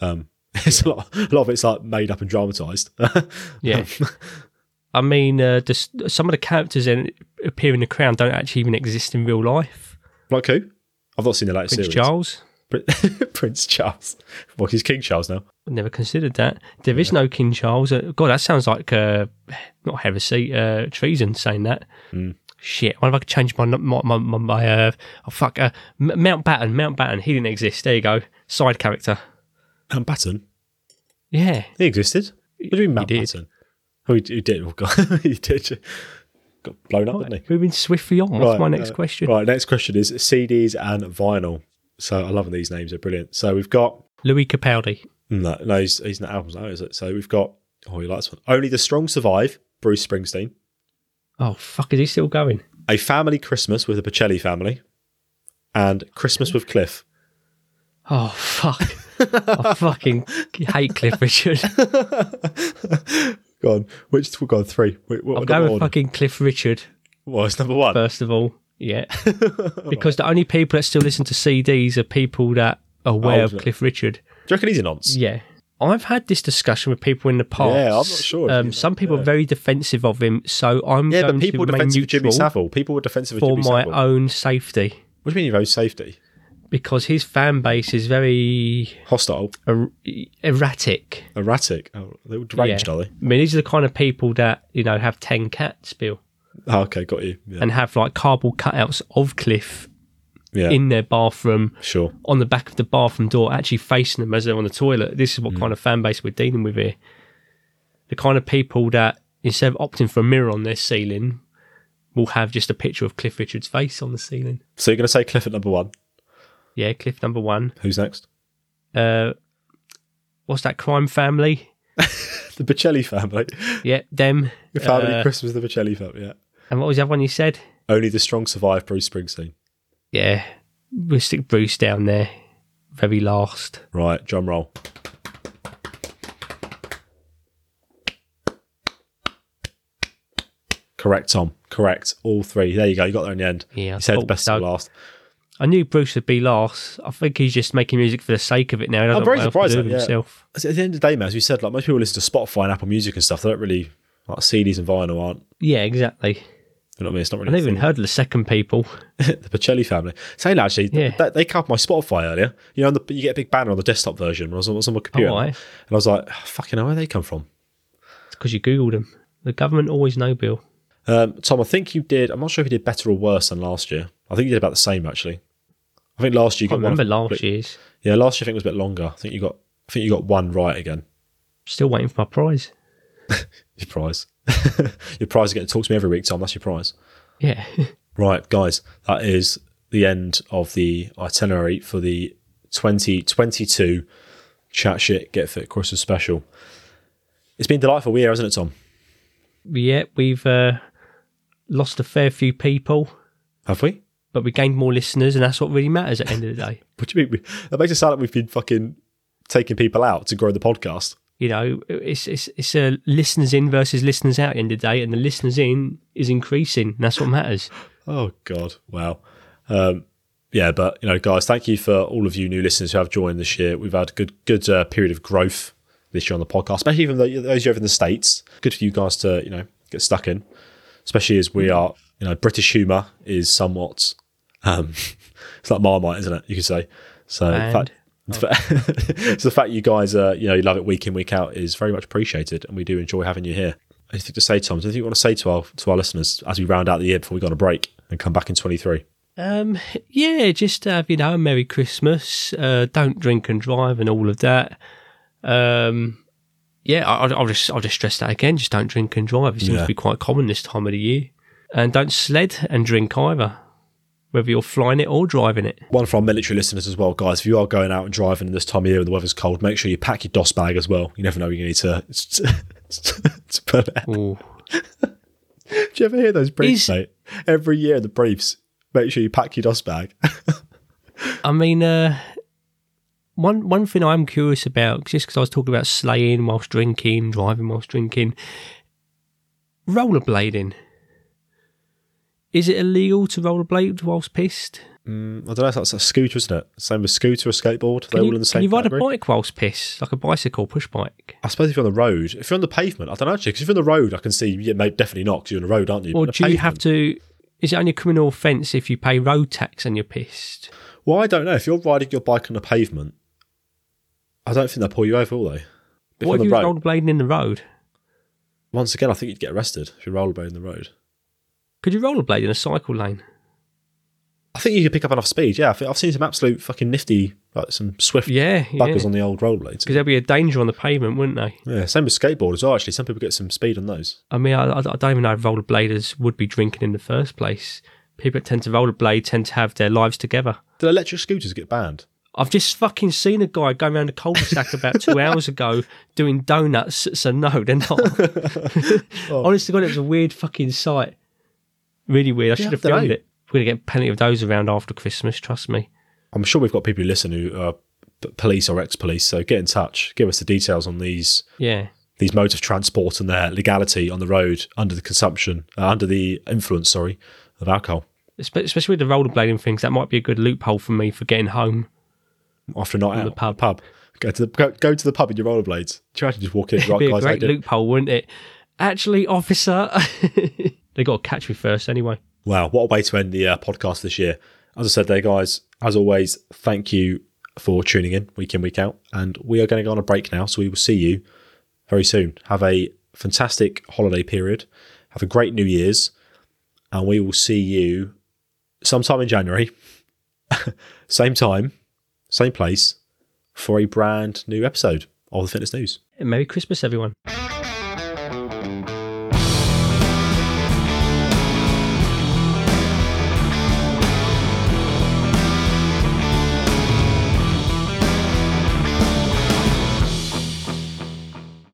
Um, it's a lot, a lot of it's like made up and dramatized. Yeah. I mean, uh, the, some of the characters in appear in The Crown don't actually even exist in real life. like who? I've not seen the latest Prince series. Charles. Prince Charles. Well, he's King Charles now. Never considered that. There is no King Charles. Uh, God, that sounds like uh, not heresy, uh, treason. Saying that. Shit. What if I could change my my my, my, my uh, oh fuck uh, Mountbatten? Mountbatten. He didn't exist. There you go. Side character. Mountbatten. Yeah. He existed. What do you mean He did. Oh, he, he did. Oh, God. he did. Got blown up, didn't he? Moving swiftly on. What's my next uh, question? Right, next question is CDs and vinyl. So I love these names; they're brilliant. So we've got Lewis Capaldi. no, no, he's, he's not albums now, is it? So we've got oh, you like this one? Only the strong survive. Bruce Springsteen. Oh fuck, is he still going? A family Christmas with the Bocelli family, and Christmas with Cliff. Oh fuck. I fucking hate Cliff Richard. Go on, which we've got three. Wait, what, I'll what go number with one? fucking Cliff Richard Well, it's number one. first of all. Yeah. because the only people that still listen to CDs are people that are aware of Cliff Richard. Do you reckon he's a nonce? Yeah. I've had this discussion with people in the past. Yeah, I'm not sure Um, some people yeah. are very defensive of him, so I'm Yeah, going but people were to defensive of Jimmy Savile. People were defensive of for my own safety What do you mean your own safety? Because his fan base is very Hostile, er- erratic. erratic. Oh, they were deranged, are they? I mean, these are the kind of people that you know have ten cats, Bill, Oh, okay, got you. Yeah, and have like cardboard cutouts of Cliff yeah in their bathroom sure. on the back of the bathroom door, actually facing them as they're on the toilet. This is what kind of fan base we're dealing with here. The kind of people that instead of opting for a mirror on their ceiling, will have just a picture of Cliff Richard's face on the ceiling. So you're going to say Cliff at number one. Yeah, Cliff number one. Who's next? Uh, what's that crime family? The Bocelli family. Yeah, them. The family Uh, Christmas, the Bocelli family. Yeah. and what was the other one you said? Only the strong survive. Bruce Springsteen. Yeah, we'll stick Bruce down there, very last. Right, drum roll. Correct, Tom. Correct. All three. There you go. You got there in the end. Yeah, You said the best so. to last. I knew Bruce would be last. I think he's just making music for the sake of it now. He I'm very know what else to surprised at yeah. himself. At the end of the day, man, as we said, like most people listen to Spotify and Apple Music and stuff. They don't really like CDs and vinyl aren't. Yeah, exactly. You know what I mean? It's not really. a even heard of the second people. the Bocelli family. Saying that, actually, Yeah. they, they covered my Spotify earlier. You know, the, you get a big banner on the desktop version. I was, I was on my computer, Oh, and I was like, "Oh, "Fucking hell, where they come from?" It's because you Googled them. The government always know, Bill. Um, Tom, I think you did. I'm not sure if you did better or worse than last year. I think you did about the same actually. I think last year you I got one. remember of- last year's. Yeah, last year I think was a bit longer. I think you got. I think you got one right again. Still waiting for my prize. Your prize. your prize is getting to talk to me every week, Tom. That's your prize. Yeah. Right, guys, that is the end of the itinerary for the 2022 Chat Shit Get Fit Christmas special. It's been a delightful year, hasn't it, Tom? yeah, we've uh, lost a fair few people, Have we? But we gained more listeners, and that's what really matters at the end of the day. What do you mean? That makes it sound like we've been fucking taking people out to grow the podcast. You know, it's it's it's uh, listeners in versus listeners out at the end of the day, and the listeners in is increasing. And that's what matters. Oh God! Wow. Um, yeah, but you know, guys, thank you for all of you new listeners who have joined this year. We've had a good, good uh, period of growth this year on the podcast, especially even though those of you over in the states. Good for you guys to you know get stuck in, especially as we are. You know, British humour is somewhat. Um, it's like Marmite, isn't it? You could say. So, And- fact, so the fact you guys, uh, you know, you love it week in week out is very much appreciated, and we do enjoy having you here. Anything to say, Tom? Anything you want to say to our to our listeners as we round out the year before we go on a break and come back in twenty three? Um, yeah, just have you know a Merry Christmas. Uh, don't drink and drive and all of that. Um, yeah, I, I'll I'll just I'll just stress that again. Just don't drink and drive. It seems Yeah. to be quite common this time of the year. And don't sled and drink either, whether you're flying it or driving it. One for our military listeners as well, guys. If you are going out and driving in this time of year when the weather's cold, make sure you pack your DOS bag as well. You never know when you need to. to put it. Ooh. Do you ever hear those briefs, Is- mate? Every year, the briefs. Make sure you pack your DOS bag. I mean, uh, one one thing I'm curious about, just because I was talking about sleighing whilst drinking, driving whilst drinking, rollerblading. Is it illegal to rollerblade whilst pissed? Mm, I don't know if that's a scooter, isn't it? Same with scooter or skateboard. They're Can all you, in the can you ride category. a bike whilst pissed, like a bicycle, push bike? I suppose if you're on the road, if you're on the pavement, I don't know actually. Because if you're on the road, I can see. Yeah, maybe definitely not because you're on the road, aren't you? Or do the you have to? Is it only a criminal offence if you pay road tax and you're pissed? Well, I don't know. If you're riding your bike on the pavement, I don't think they'll pull you over, will they? If what if you rollerblading in the road? once again, I think you'd get arrested if you're rollerblading in the road. Could you rollerblade in a cycle lane? I think you could pick up enough speed. Yeah, I think I've seen some absolute fucking nifty, like some swift Yeah, yeah. buggers on the old rollerblades. Because there'd be a danger on the pavement, wouldn't they? Yeah, same with skateboarders. well. Actually, some people get some speed on those. I mean, I, I don't even know if rollerbladers would be drinking in the first place. People that tend to rollerblade tend to have their lives together. Did electric scooters get banned? I've just fucking seen a guy going around a cul-de-sac about two hours ago doing donuts. So no, they're not. Oh. Honestly, God, it was a weird fucking sight. Really weird. I should have filmed know. it. We're gonna get plenty of those around after Christmas. Trust me. I'm sure we've got people who listen who are police or ex-police. So get in touch. Give us the details on these Yeah. these modes of transport and their legality on the road under the consumption, uh, under the influence, sorry, of alcohol. Especially with the rollerblading things, that might be a good loophole for me for getting home. After a night out, the pub. pub. Go to the go, go to the pub in your rollerblades. Try to just walk in? It'd Right, be a guys, great loophole, wouldn't it? Actually, officer, they got to catch me first anyway. Wow, what a way to end the uh, podcast this year. As I said there, guys, as always, thank you for tuning in week in, week out. And we are going to go on a break now. So we will see you very soon. Have a fantastic holiday period. Have a great New Year's. And we will see you sometime in January, same time, same place, for a brand new episode of the Fitness News. Merry Christmas, everyone.